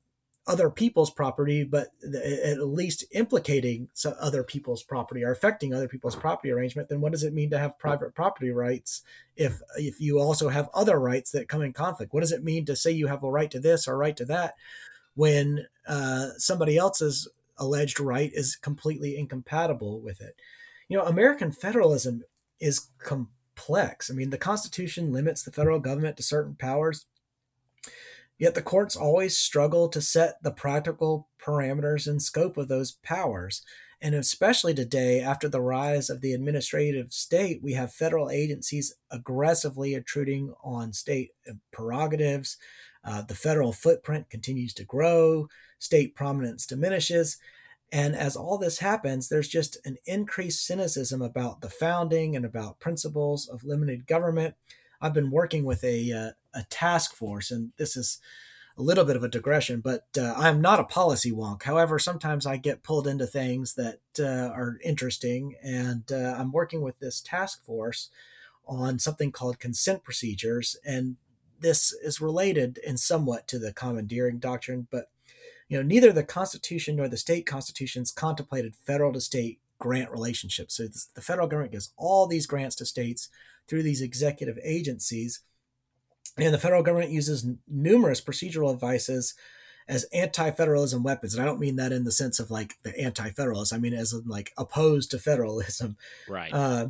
other people's property, but at least implicating other people's property or affecting other people's property arrangement, then what does it mean to have private property rights if if you also have other rights that come in conflict? What does it mean to say you have a right to this or right to that when uh, somebody else's alleged right is completely incompatible with it? You know, American federalism is complex. I mean, the Constitution limits the federal government to certain powers Yet the courts always struggle to set the practical parameters and scope of those powers. And especially today, after the rise of the administrative state, we have federal agencies aggressively intruding on state prerogatives. Uh, the federal footprint continues to grow, state prominence diminishes. And as all this happens, there's just an increased cynicism about the founding and about principles of limited government. I've been working with a, uh, a task force, and this is a little bit of a digression, but uh, I'm not a policy wonk. However, sometimes I get pulled into things that uh, are interesting, and uh, I'm working with this task force on something called consent procedures, and this is related in somewhat to the commandeering doctrine, but you know neither the Constitution nor the state constitutions contemplated federal to state grant relationships. So the federal government gives all these grants to states through these executive agencies and the federal government uses numerous procedural devices as anti-federalism weapons. And I don't mean that in the sense of like the anti-federalists. I mean as in like opposed to federalism. Right. Uh,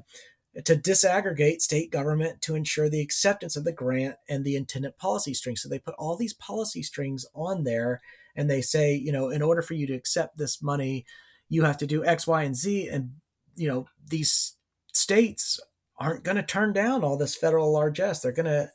to disaggregate state government to ensure the acceptance of the grant and the intended policy strings. So they put all these policy strings on there and they say, you know, in order for you to accept this money, you have to do X, Y, and Z. And, you know, these states aren't going to turn down all this federal largesse. They're going to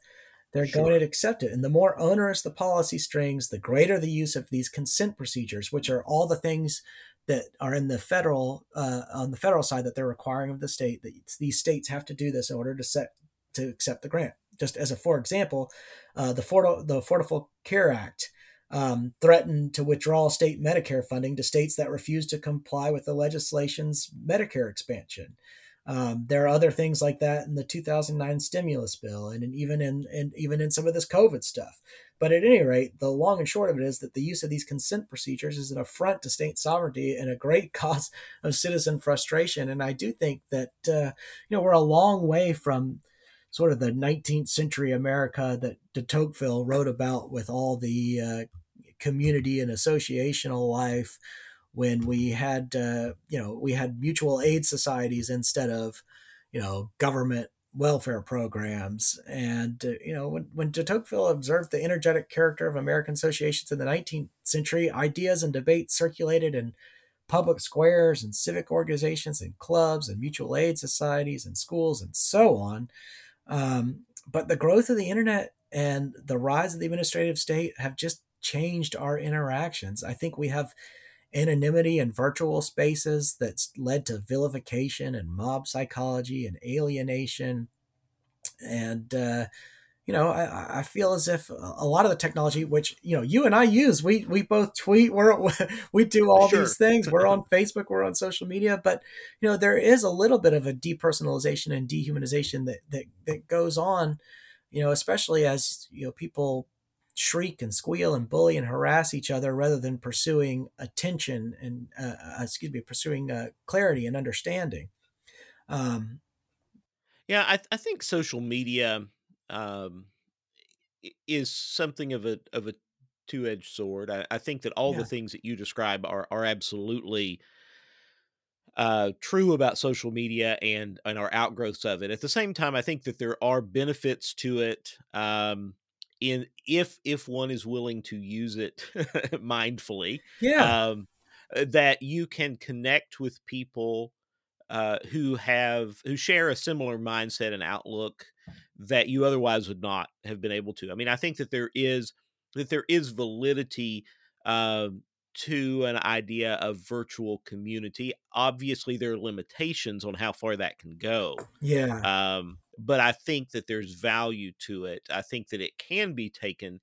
they're sure. going to accept it. And the more onerous the policy strings, the greater the use of these consent procedures, which are all the things that are in the federal uh, on the federal side that they're requiring of the state that these states have to do this in order to set to accept the grant. Just as a for example, uh, the Ford, the Affordable Care Act um, threatened to withdraw state Medicare funding to states that refuse to comply with the legislation's Medicare expansion. Um, there are other things like that in the 2009 stimulus bill, and even in and even in some of this COVID stuff. But at any rate, the long and short of it is that the use of these consent procedures is an affront to state sovereignty and a great [LAUGHS] cause of citizen frustration. And I do think that uh, you know we're a long way from sort of the 19th century America that de Tocqueville wrote about with all the uh, community and associational life when we had uh, you know we had mutual aid societies instead of you know government welfare programs. And uh, you know when, when de tocqueville observed the energetic character of american associations in the 19th century ideas and debates circulated in public squares and civic organizations and clubs and mutual aid societies and schools and so on. Um, but the growth of the internet and the rise of the administrative state have just changed our interactions. I think we have anonymity in virtual spaces that's led to vilification and mob psychology and alienation. And, uh, you know, I, I feel as if a lot of the technology, which you know you and I use, we we both tweet, we're [LAUGHS] we do all sure. these things. We're on [LAUGHS] Facebook, we're on social media, but you know there is a little bit of a depersonalization and dehumanization that that that goes on, you know, especially as you know people shriek and squeal and bully and harass each other rather than pursuing attention and uh, uh, excuse me pursuing uh, clarity and understanding um, yeah I, th- I, think social media um, is something of a of a two-edged sword i, I think that all yeah. the things that you describe are are absolutely uh, true about social media and and our outgrowths of it. At the same time, I think that there are benefits to it. Um, in if if one is willing to use it [LAUGHS] mindfully yeah. um, uh, that you can connect with people uh, who have who share a similar mindset and outlook that you otherwise would not have been able to. I mean i think that there is that there is validity uh, to an idea of virtual community. Obviously there are limitations on how far that can go yeah. um, but I think that there's value to it. I think that it can be taken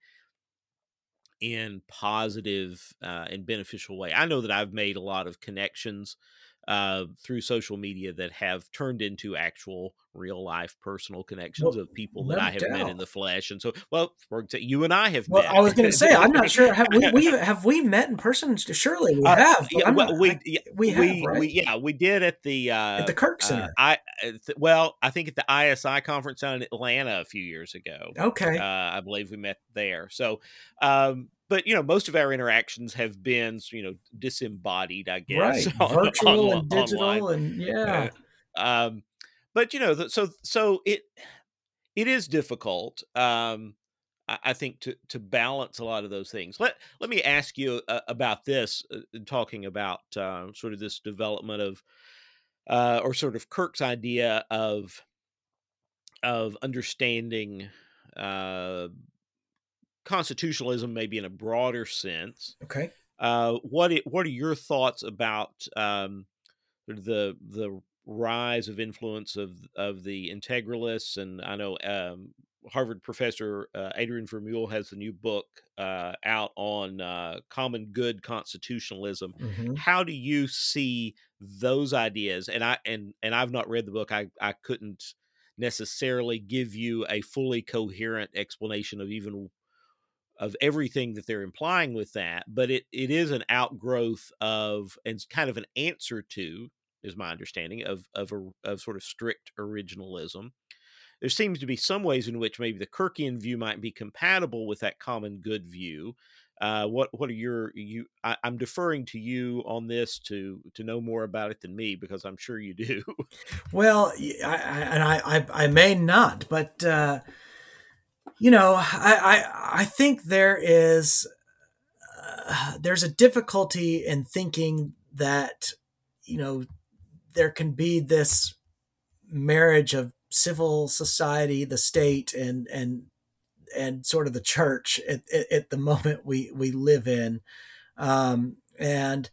in positive uh, and beneficial way. I know that I've made a lot of connections uh, through social media that have turned into actual real life personal connections well, of people that I have doubt. met in the flesh. And so, well, you and I have well, met. I was going to say, [LAUGHS] I'm not sure. Have we, [LAUGHS] we, have we met in person? Surely we uh, have. Yeah, well, not, we, I, we, have, we, right? we, yeah, we did at the, uh, at the Kirk uh, Center. I, uh, well, I think at the ISI conference down in Atlanta a few years ago. Okay. Uh, I believe we met there. So, um, but you know most of our interactions have been you know disembodied i guess [LAUGHS] right. on, virtual on, and digital online. and yeah uh, um, but you know so so it it is difficult um, I, I, think to to balance a lot of those things let let me ask you uh, about this uh, talking about uh, sort of this development of uh, or sort of kirk's idea of of understanding uh, constitutionalism, maybe in a broader sense. Okay. Uh, what it, what are your thoughts about um, the the rise of influence of of the integralists? And I know um, Harvard professor uh, Adrian Vermeule has a new book uh, out on uh, common good constitutionalism. Mm-hmm. How do you see those ideas? And I and and I've not read the book. I I couldn't necessarily give you a fully coherent explanation of even of everything that they're implying with that, but it, it is an outgrowth of and kind of an answer to, is my understanding of of a, of sort of strict originalism. There seems to be some ways in which maybe the Kirkian view might be compatible with that common good view. Uh, what what are your you? I, am deferring to you on this to to know more about it than me because I'm sure you do. well, I, I, and I, I I may not, but. Uh you know, I I, I think there is uh, there's a difficulty in thinking that you know there can be this marriage of civil society, the state, and and and sort of the church at, at, the moment we we live in, um, and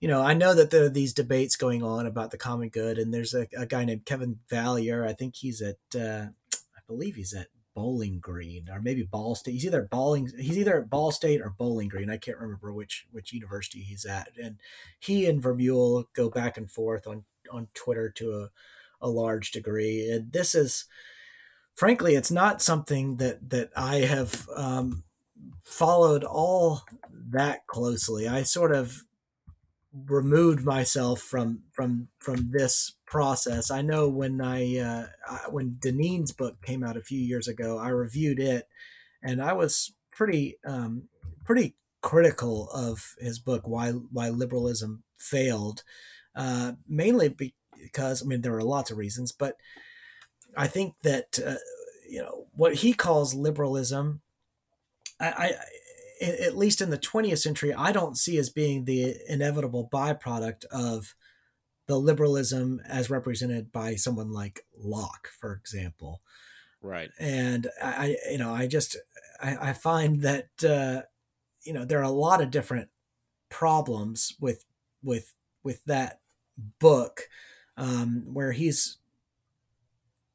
you know I know that there are these debates going on about the common good, and there's a, a guy named Kevin Vallier. I think he's at uh, I believe he's at Bowling Green or maybe Ball State. He's either Bowling he's either at Ball State or Bowling Green. I can't remember which which university he's at. And he and Vermeule go back and forth on on Twitter to a a large degree. And this is, frankly, it's not something that that I have um, followed all that closely. I sort of removed myself from from from this process. I know when I uh, when Deneen's book came out a few years ago, I reviewed it, and I was pretty um, pretty critical of his book why why liberalism failed uh, mainly because i mean there are lots of reasons but i think that uh, you know what he calls liberalism I, I at least in the 20th century i don't see as being the inevitable byproduct of the liberalism as represented by someone like locke for example. Right. And i you know i just i, I find that uh, you know there are a lot of different problems with with with that book um, where he's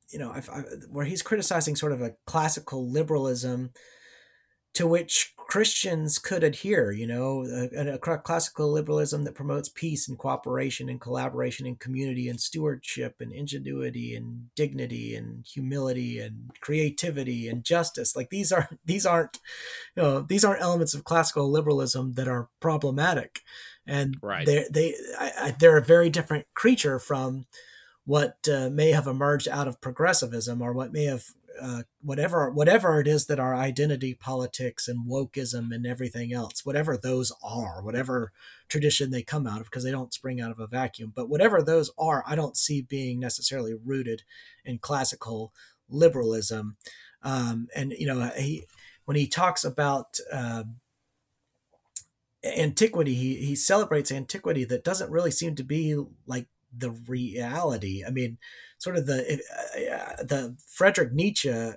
you know I, I, where he's criticizing sort of a classical liberalism to which Christians could adhere, you know, a, a, classical liberalism that promotes peace and cooperation and collaboration and community and stewardship and ingenuity and dignity and humility and creativity and justice. Like these are these aren't, you know, these aren't elements of classical liberalism that are problematic, and right. they they I, they're a very different creature from what uh, may have emerged out of progressivism or what may have uh, whatever whatever it is that our identity politics and wokeism and everything else whatever those are whatever tradition they come out of because they don't spring out of a vacuum but whatever those are i don't see being necessarily rooted in classical liberalism. Um, and you know he when he talks about uh, antiquity he, he celebrates antiquity that doesn't really seem to be like the reality. I mean sort of the uh, the Frederick Nietzsche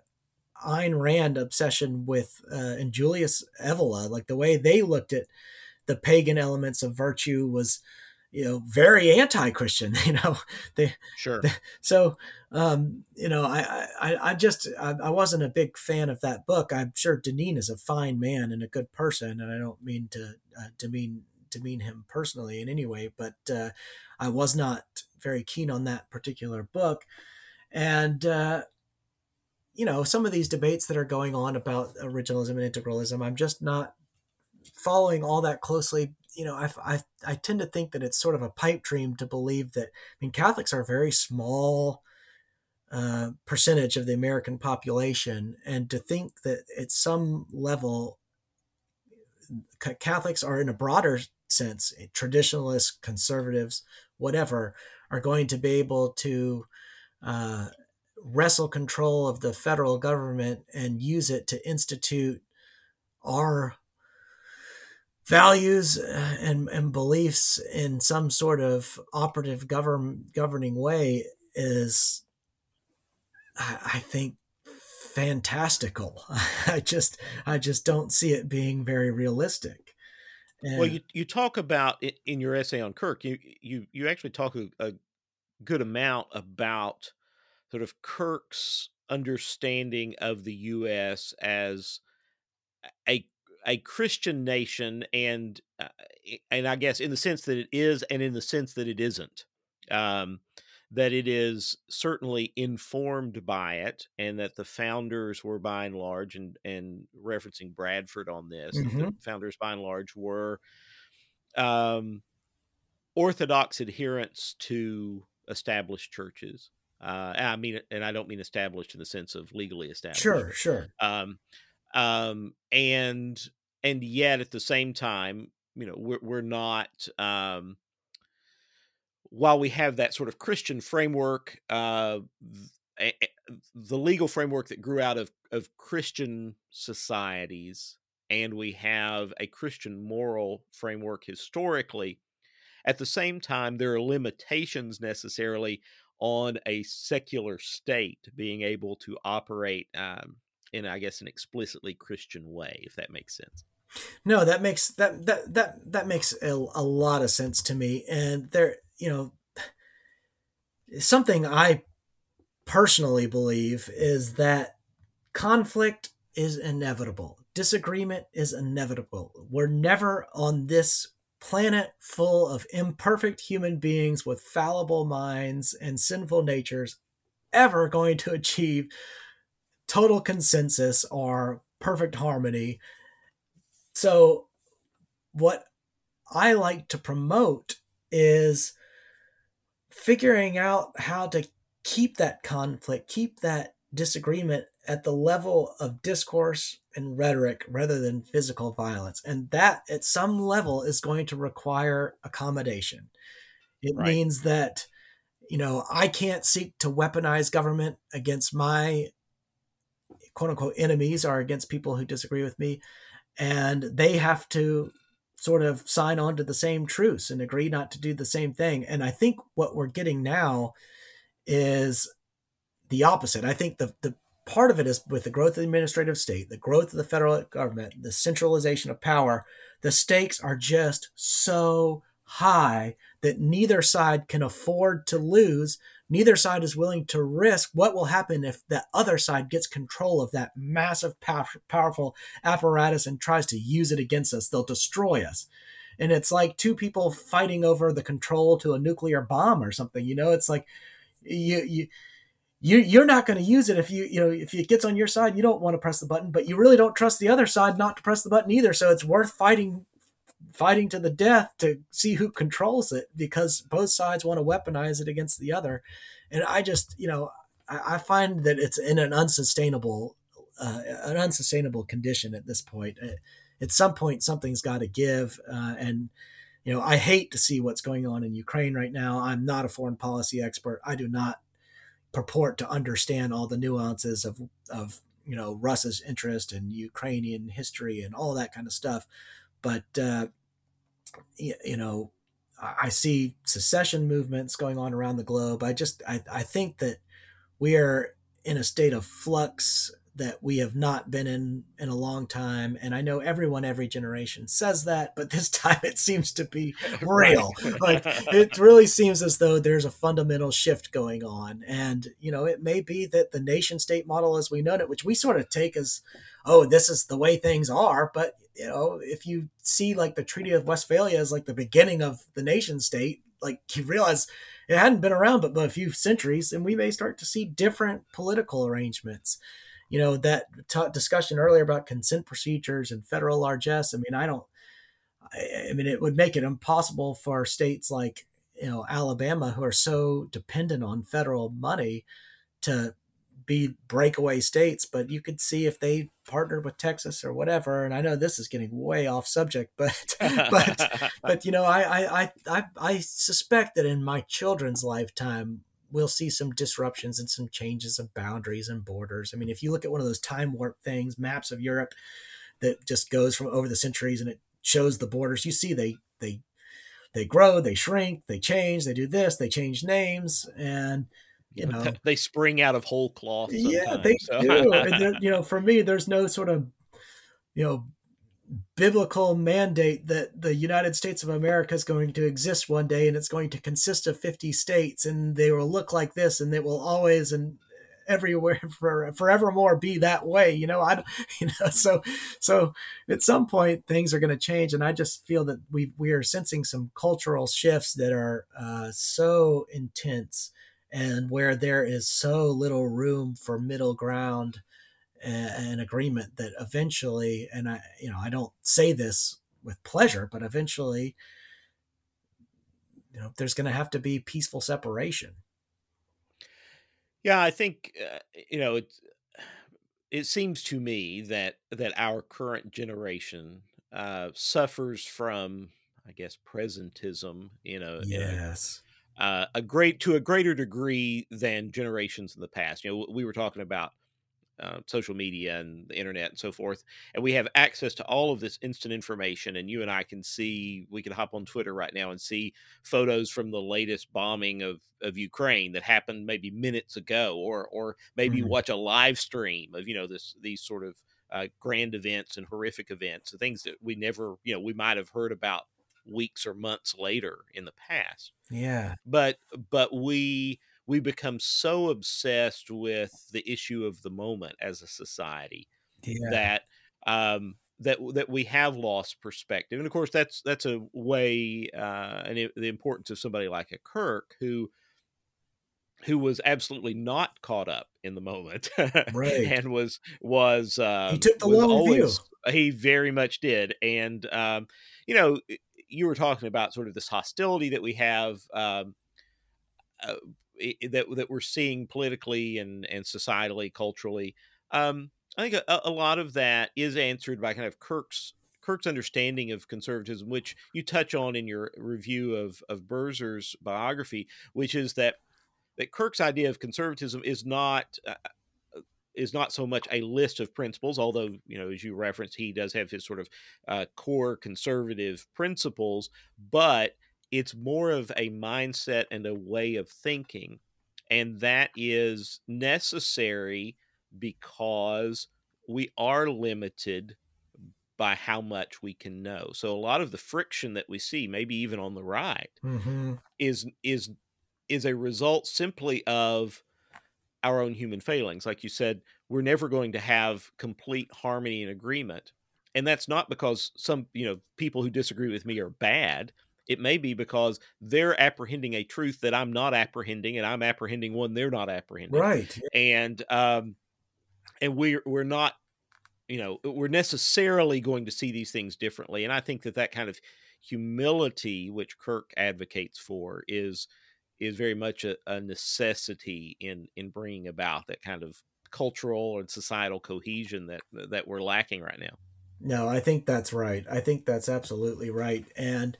Ayn Rand obsession with uh, and Julius Evola, like the way they looked at the pagan elements of virtue was, you know, very anti-Christian. [LAUGHS] You know, they sure. They, so, um, you know, I, I, I just I, I, wasn't a big fan of that book. I'm sure Deneen is a fine man and a good person, and I don't mean to uh, demean demean him personally in any way, but uh, I was not very keen on that particular book. And, uh, you know, some of these debates that are going on about originalism and integralism, I'm just not following all that closely. You know, I, I, I tend to think that it's sort of a pipe dream to believe that, I mean, Catholics are a very small uh, percentage of the American population. And to think that at some level, Catholics are in a broader sense, traditionalists, conservatives, whatever, are going to be able to uh, wrestle control of the federal government and use it to institute our values uh, and, and beliefs in some sort of operative govern, governing way is, I think, fantastical. [LAUGHS] I just I just don't see it being very realistic. And well, you you talk about in your essay on Kirk, you you you actually talk a, a good amount about sort of Kirk's understanding of the U.S. as a a Christian nation, and uh, and I guess in the sense that it is, and in the sense that it isn't. Um, that it is certainly informed by it, and that the founders were by and large, and and referencing Bradford on this, mm-hmm. the founders by and large were um, orthodox adherents to established churches. Uh, I mean, and I don't mean established in the sense of legally established. Sure, sure. Um, um, and and yet at the same time, you know, we're we're not um, while we have that sort of Christian framework, uh, the legal framework that grew out of, of Christian societies, and we have a Christian moral framework historically, at the same time, there are limitations necessarily on a secular state being able to operate um, in, I guess, an explicitly Christian way, if that makes sense. No, that makes that that that that makes a, a lot of sense to me, and there you know, something I personally believe is that conflict is inevitable. Disagreement is inevitable. We're never on this planet full of imperfect human beings with fallible minds and sinful natures ever going to achieve total consensus or perfect harmony. So, what I like to promote is figuring out how to keep that conflict, keep that disagreement at the level of discourse and rhetoric rather than physical violence. And that at some level is going to require accommodation. It right. means that, you know, I can't seek to weaponize government against my quote unquote enemies or against people who disagree with me. And they have to sort of sign on to the same truce and agree not to do the same thing. And I think what we're getting now is the opposite. I think the, the part of it is with the growth of the administrative state, the growth of the federal government, the centralization of power, the stakes are just so high that neither side can afford to lose. Neither side is willing to risk what will happen if the other side gets control of that massive, powerful apparatus and tries to use it against us. They'll destroy us. And it's like two people fighting over the control to a nuclear bomb or something. You know, it's like you, you, you you're not going to use it if you you know if it gets on your side you don't want to press the button but you really don't trust the other side not to press the button either so it's worth fighting fighting to the death to see who controls it because both sides want to weaponize it against the other. And i just you know i, I find that it's in an unsustainable uh, an unsustainable condition at this point. At some point something's got to give uh, and you know i hate to see what's going on in ukraine right now. I'm not a foreign policy expert. I do not purport to understand all the nuances of of you know Russia's interest and Ukrainian history and all that kind of stuff, but uh, you know I see secession movements going on around the globe. I just I, I think that we are in a state of flux that we have not been in in a long time. And i know everyone every generation says that but this [LAUGHS] time it seems to be [LAUGHS] real. Like it really seems as though there's a fundamental shift going on. And you know it may be that the nation state model as we know it which we sort of take as oh this is the way things are but you know if you see like the treaty of westphalia as like the beginning of the nation state like you realize it hadn't been around but, but a few centuries and we may start to see different political arrangements. You know that t- discussion earlier about consent procedures and federal largesse i mean i don't I, I mean it would make it impossible for states like you know alabama who are so dependent on federal money to be breakaway states but you could see if they partnered with texas or whatever and i know this is getting way off subject but [LAUGHS] but [LAUGHS] but you know I, I i i suspect that in my children's lifetime we'll see some disruptions and some changes of boundaries and borders. I mean, if you look at one of those time warp things, maps of Europe that just goes from over the centuries and it shows the borders, you see they they they grow, they shrink, they change, they do this, they change names, and you know they spring out of whole cloth. Yeah, they so. do. and [LAUGHS] you know, for me, there's no sort of you know biblical mandate that the United States of America is going to exist one day and it's going to consist of 50 states and they will look like this and it will always and everywhere [LAUGHS] for forevermore be that way you know i [LAUGHS] you know so so at some point things are going to change and i just feel that we we are sensing some cultural shifts that are uh, so intense and where there is so little room for middle ground and agreement that eventually, and I, you know, I don't say this with pleasure, but eventually, you know, there's going to have to be peaceful separation. Yeah, I think uh, you know it. It seems to me that that our current generation uh, suffers from, I guess, presentism. You know, yes. Uh, a great to a greater degree than generations in the past. You know, we were talking about uh, social media and the internet and so forth. And we have access to all of this instant information. And you and I can see, we can hop on Twitter right now and see photos from the latest bombing of, of Ukraine that happened maybe minutes ago, or or maybe mm-hmm. watch a live stream of you know this these sort of uh, grand events and horrific events, things that we never you know we might have heard about weeks or months later in the past. Yeah, but but we we become so obsessed with the issue of the moment as a society yeah. that um, that that we have lost perspective, and of course that's that's a way, uh, and it, the importance of somebody like a Kirk who who was absolutely not caught up in the moment, [LAUGHS] right? and was was um, he took the long always, view. He very much did, and um, you know, you were talking about sort of this hostility that we have. Um, uh, that that we're seeing politically and and societally, culturally. Um, I think a, a, lot of that is answered by kind of Kirk's Kirk's understanding of conservatism, which you touch on in your review of of Birzer's biography, which is that that Kirk's idea of conservatism is not. Uh, is not so much a list of principles, although you know, as you referenced, he does have his sort of uh, core conservative principles, but it's more of a mindset and a way of thinking and that is necessary because we are limited by how much we can know so a lot of the friction that we see maybe even on the right mm-hmm. is is is a result simply of our own human failings like you said we're never going to have complete harmony and agreement and that's not because some you know people who disagree with me are bad it may be because they're apprehending a truth that I'm not apprehending, and I'm apprehending one they're not apprehending. Right. And um, and we're we're not, you know, we're necessarily going to see these things differently. And I think that that kind of humility, which Kirk advocates for, is is very much a, a necessity in in bringing about that kind of cultural and societal cohesion that that we're lacking right now. No, I think that's right. I think that's absolutely right. And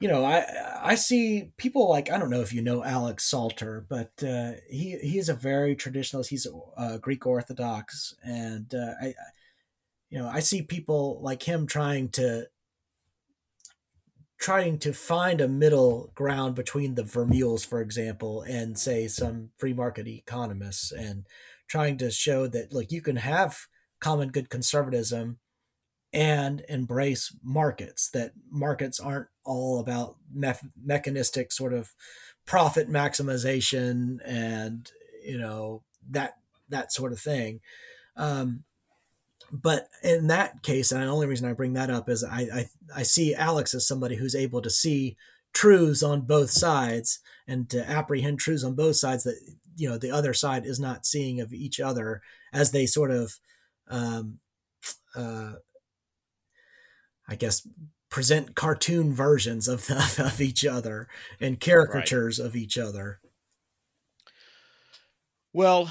you know, I I see people like I don't know if you know Alex Salter, but uh, he he's a very traditionalist. He's uh, Greek Orthodox, and uh, I, you know, I see people like him trying to trying to find a middle ground between the Vermeules, for example, and say some free market economists, and trying to show that look, you can have common good conservatism and embrace markets that markets aren't all about me- mechanistic sort of profit maximization and you know that that sort of thing. Um, but in that case and the only reason i bring that up is I, I i see alex as somebody who's able to see truths on both sides and to apprehend truths on both sides that you know the other side is not seeing of each other as they sort of um, uh, I guess present cartoon versions of [LAUGHS] of each other and caricatures right. of each other. Well,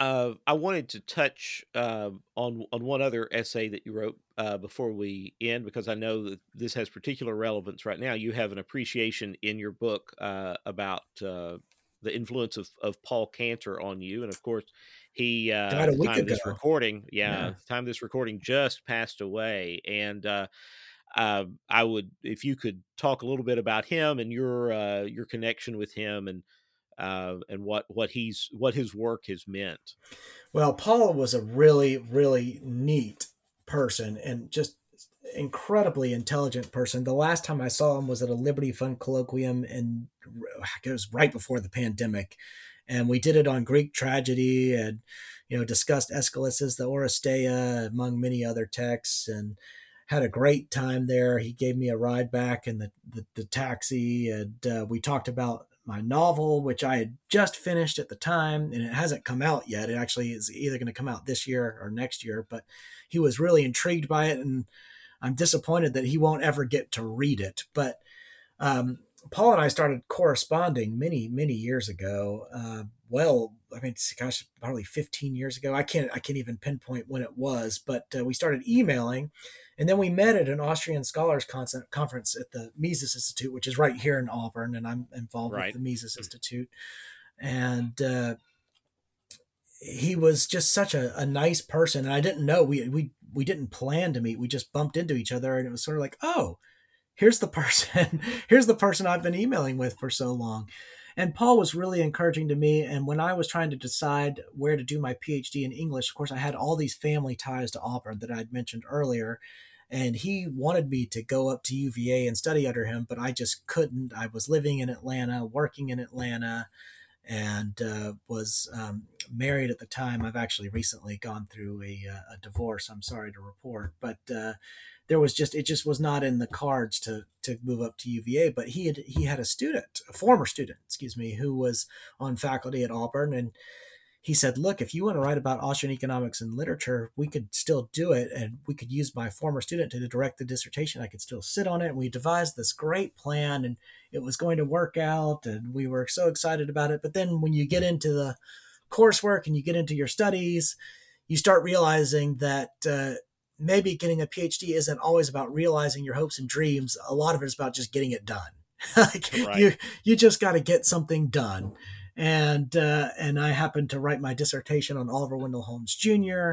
uh, I wanted to touch uh, on on one other essay that you wrote uh, before we end because I know that this has particular relevance right now. You have an appreciation in your book uh, about uh, the influence of, of Paul Cantor on you, and of course, he uh, at the time of this recording, yeah, yeah. time this recording just passed away, and uh, uh, I would if you could talk a little bit about him and your uh, your connection with him and uh, and what what he's what his work has meant. Well, Paul was a really really neat person and just incredibly intelligent person. The last time I saw him was at a Liberty Fund colloquium, and it was right before the pandemic, and we did it on Greek tragedy and you know discussed Aeschylus's the Oresteia among many other texts and had a great time there. He gave me a ride back in the, the, the taxi, and uh, we talked about my novel, which I had just finished at the time, and it hasn't come out yet. It actually is either going to come out this year or next year, but he was really intrigued by it, and I'm disappointed that he won't ever get to read it. But um, Paul and I started corresponding many, many years ago. Uh, well, I mean, gosh, probably 15 years ago. I can't, I can't even pinpoint when it was, but uh, we started emailing, and then we met at an Austrian Scholars Conference at the Mises Institute, which is right here in Auburn, and I'm involved right. with the Mises Institute. And uh, he was just such a, a nice person, and I didn't know we we we didn't plan to meet. We just bumped into each other, and it was sort of like, oh, here's the person, [LAUGHS] here's the person I've been emailing with for so long. And Paul was really encouraging to me. And when I was trying to decide where to do my PhD in English, of course, I had all these family ties to Auburn that I'd mentioned earlier and he wanted me to go up to UVA and study under him, but I just couldn't. I was living in Atlanta, working in Atlanta, and uh, was um, married at the time. I've actually recently gone through a, uh, a divorce. I'm sorry to report, but uh, there was just it just was not in the cards to to move up to UVA. But he had he had a student, a former student, excuse me, who was on faculty at Auburn, and he said, Look, if you want to write about Austrian economics and literature, we could still do it. And we could use my former student to direct the dissertation. I could still sit on it. And we devised this great plan and it was going to work out. And we were so excited about it. But then when you get into the coursework and you get into your studies, you start realizing that uh, maybe getting a PhD isn't always about realizing your hopes and dreams. A lot of it is about just getting it done. [LAUGHS] like right. you, you just got to get something done and uh, and I happened to write my dissertation on Oliver Wendell Holmes Jr.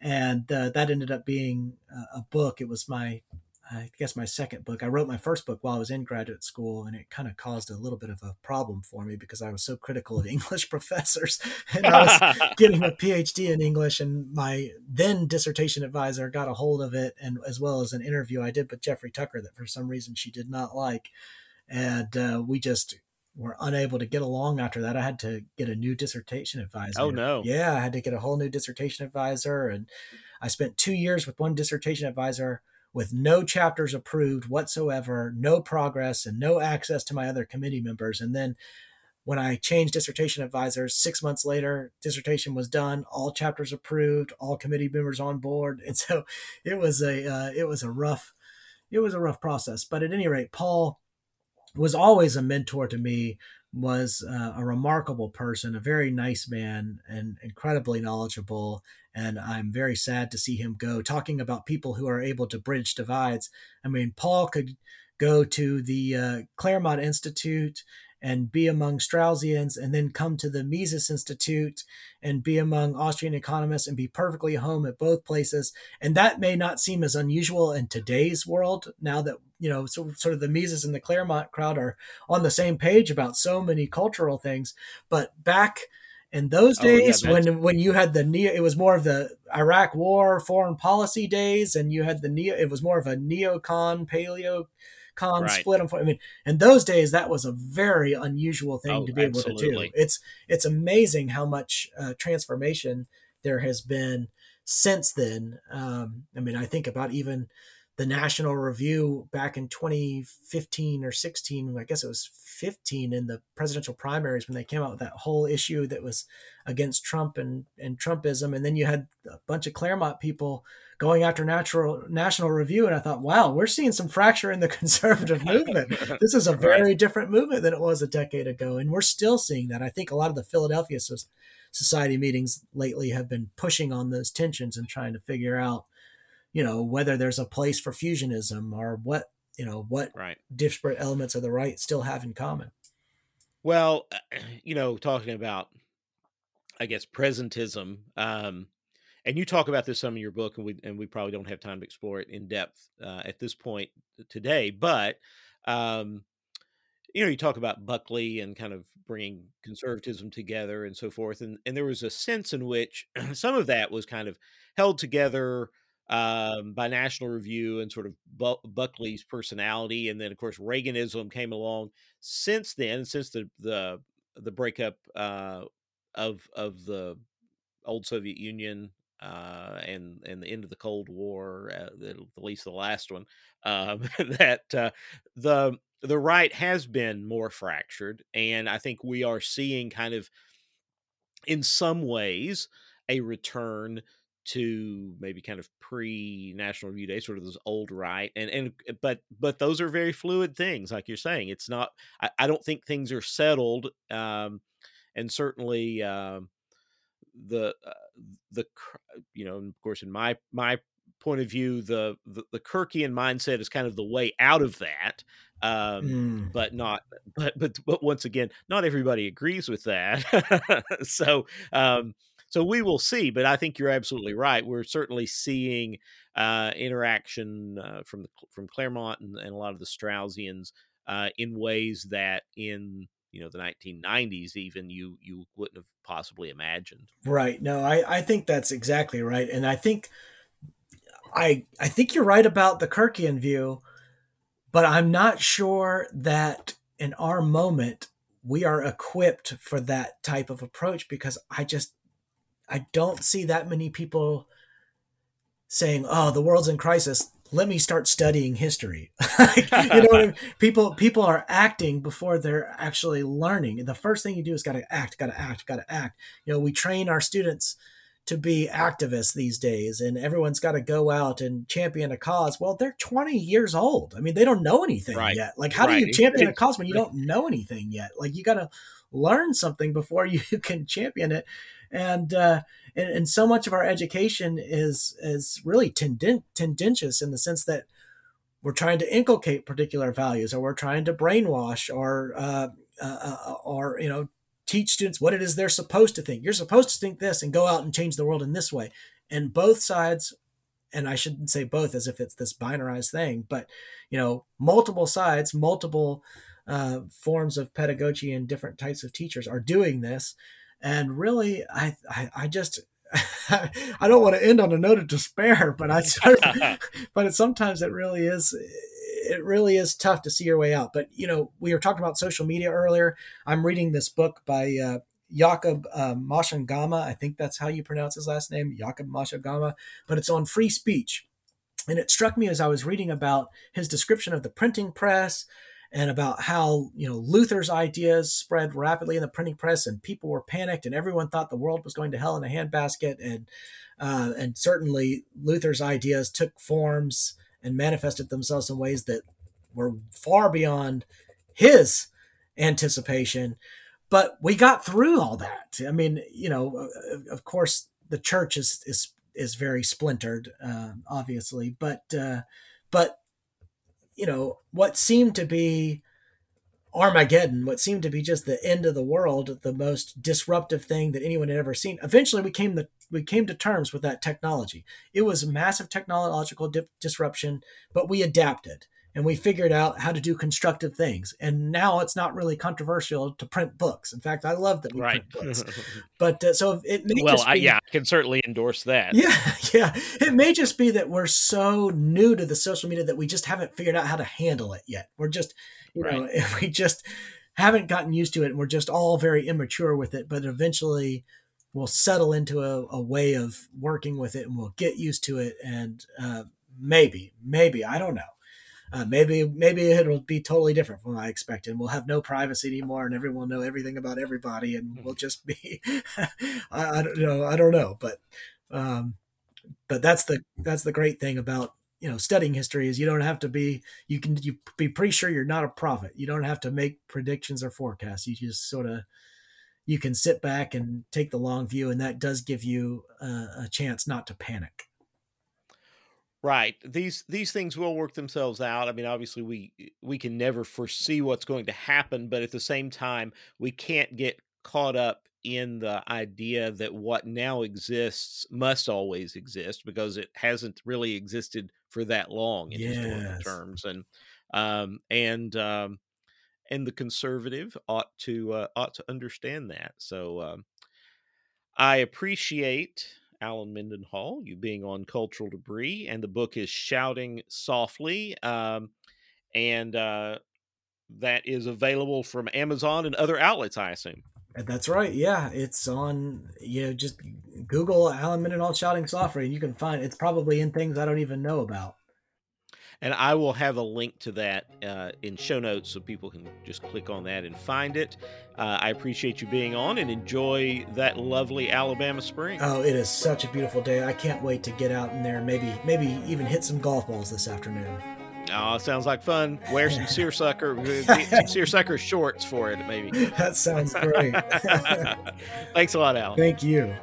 and uh, that ended up being a book. It was my I guess my second book. I wrote my first book while I was in graduate school, and it kind of caused a little bit of a problem for me because I was so critical of [LAUGHS] English professors, and I was [LAUGHS] getting a PhD in English, and my then dissertation advisor got a hold of it, and as well as an interview I did with Jeffrey Tucker that for some reason she did not like, and uh, we just were unable to get along after that. I had to get a new dissertation advisor. Oh no. Yeah, I had to get a whole new dissertation advisor and I spent 2 years with one dissertation advisor with no chapters approved whatsoever, no progress and no access to my other committee members and then when I changed dissertation advisors, six months later, dissertation was done, all chapters approved, all committee members on board, [LAUGHS] and so it was a uh, it was a rough it was a rough process. But at any rate, Paul was always a mentor to me was uh, a remarkable person a very nice man and incredibly knowledgeable and i'm very sad to see him go talking about people who are able to bridge divides i mean paul could go to the uh, claremont institute and be among Straussians and then come to the Mises Institute and be among Austrian economists and be perfectly home at both places. And that may not seem as unusual in today's world now that, you know, so, sort of the Mises and the Claremont crowd are on the same page about so many cultural things. But back in those days oh, yeah, when when you had the neo it was more of the Iraq war foreign policy days and you had the neo it was more of a neocon paleo con right. split. I mean, in those days, that was a very unusual thing oh, to be able absolutely. to do. It's it's amazing how much uh, transformation there has been since then. Um, I mean, I think about even the National Review back in 2015 or 16. I guess it was 15 in the presidential primaries when they came out with that whole issue that was against Trump and and Trumpism, and then you had a bunch of Claremont people going after natural national review. And i thought wow we're seeing some fracture in the [LAUGHS] conservative movement. [LAUGHS] This is a very different movement than it was a decade ago. And we're still seeing that. I think a lot of the philadelphia society meetings lately have been pushing on those tensions and trying to figure out you know whether there's a place for fusionism or what you know what right. disparate elements of the right still have in common well [CLEARS THROAT] you know talking about i guess presentism um and you talk about this some in your book, and we and we probably don't have time to explore it in depth uh, at this point today. But um, you know, you talk about Buckley and kind of bringing conservatism together and so forth, and and there was a sense in which [CLEARS THROAT] some of that was kind of held together um, by National Review and sort of Bu- Buckley's personality, and then of course Reaganism came along. Since then, since the the the breakup uh, of of the old Soviet Union uh, and and the end of the Cold War, uh, at least the last one, um, [LAUGHS] that uh, the the right has been more fractured, and I think we are seeing kind of, in some ways, a return to maybe kind of pre National Review Day, sort of those old right, and and but but those are very fluid things, like you're saying. It's not. I, I don't think things are settled, um, and certainly. Um, the uh, the you know of course in my my point of view the, the the Kirkian mindset is kind of the way out of that um mm. but not but but but once again not everybody agrees with that [LAUGHS] so um so we will see but i think you're absolutely right we're certainly seeing uh interaction uh, from the from claremont and, and a lot of the straussians uh in ways that in you know the 1990s even you you wouldn't have possibly imagined. Right no i i think that's exactly right and i think i i think you're right about the kirkian view but i'm not sure that in our moment we are equipped for that type of approach because I just I don't see that many people saying, "Oh, the world's in crisis. Let me start studying history." [LAUGHS] you know what I mean? [LAUGHS] People people are acting before they're actually learning. And the first thing you do is got to act, got to act, got to act. You know, we train our students to be activists these days and everyone's got to go out and champion a cause well they're 20 years old i mean they don't know anything right. yet like how right. do you champion a [LAUGHS] cause when you don't know anything yet like you got to learn something before you can champion it and uh and, and so much of our education is is really tendent, tendentious in the sense that we're trying to inculcate particular values or we're trying to brainwash or uh, uh, uh or you know teach students what it is they're supposed to think. You're supposed to think this and go out and change the world in this way. And both sides, and I shouldn't say both as if it's this binarized thing, but you know, multiple sides, multiple uh, forms of pedagogy and different types of teachers are doing this. And really, I, I, I just, [LAUGHS] I don't want to end on a note of despair, but I [LAUGHS] sort of, but it, sometimes it really is it really is tough to see your way out. But you know, we were talking about social media earlier. I'm reading this book by uh, Jakob uh, Mashangama. I think that's how you pronounce his last name, Jacob Mchangama. But it's on free speech, and it struck me as I was reading about his description of the printing press and about how you know Luther's ideas spread rapidly in the printing press, and people were panicked, and everyone thought the world was going to hell in a handbasket, and uh, and certainly Luther's ideas took forms and manifested themselves in ways that were far beyond his anticipation. But we got through all that. I mean, you know, of course, the church is is is very splintered, uh, obviously, but uh, but you know what seemed to be Armageddon, what seemed to be just the end of the world, the most disruptive thing that anyone had ever seen. Eventually, we came the we came to terms with that technology. It was massive technological di- disruption, but we adapted and we figured out how to do constructive things. And now it's not really controversial to print books. In fact, I love that we right. print books. [LAUGHS] but uh, so it may well, be, I, yeah, I can certainly endorse that. Yeah, [LAUGHS] yeah. It may just be that we're so new to the social media that we just haven't figured out how to handle it yet. We're just, you right. know, [LAUGHS] we just haven't gotten used to it, and we're just all very immature with it. But eventually we'll settle into a, a, way of working with it and we'll get used to it and uh, maybe maybe i don't know uh, maybe maybe it'll be totally different from what i expected. We'll have no privacy anymore and everyone will know everything about everybody and we'll just be [LAUGHS] I, I, don't know i don't know but um, but that's the that's the great thing about you know studying history is you don't have to be you can you be pretty sure you're not a prophet. You don't have to make predictions or forecasts. You just sort of you can sit back and take the long view, and that does give you a chance not to panic. Right. These these things will work themselves out. I mean, obviously we we can never foresee what's going to happen, but at the same time, we can't get caught up in the idea that what now exists must always exist because it hasn't really existed for that long in yes. historical terms. And um and um and the conservative ought to uh, ought to understand that. So um, I appreciate Allen Mendenhall you being on Cultural Debris, and the book is Shouting Softly, um, and uh, that is available from Amazon and other outlets, I assume. That's right. Yeah, it's on. You know, just Google Allen Mendenhall shouting softly, and you can find it's probably in things I don't even know about and I will have a link to that uh, in show notes so people can just click on that and find it. Uh, I appreciate you being on and enjoy that lovely Alabama spring. Oh, it is such a beautiful day. I can't wait to get out in there maybe maybe even hit some golf balls this afternoon. Oh, sounds like fun. Wear some [LAUGHS] seersucker, uh, [LAUGHS] some seersucker shorts for it, maybe. [LAUGHS] That sounds great. Thanks a lot, Al. Thank you.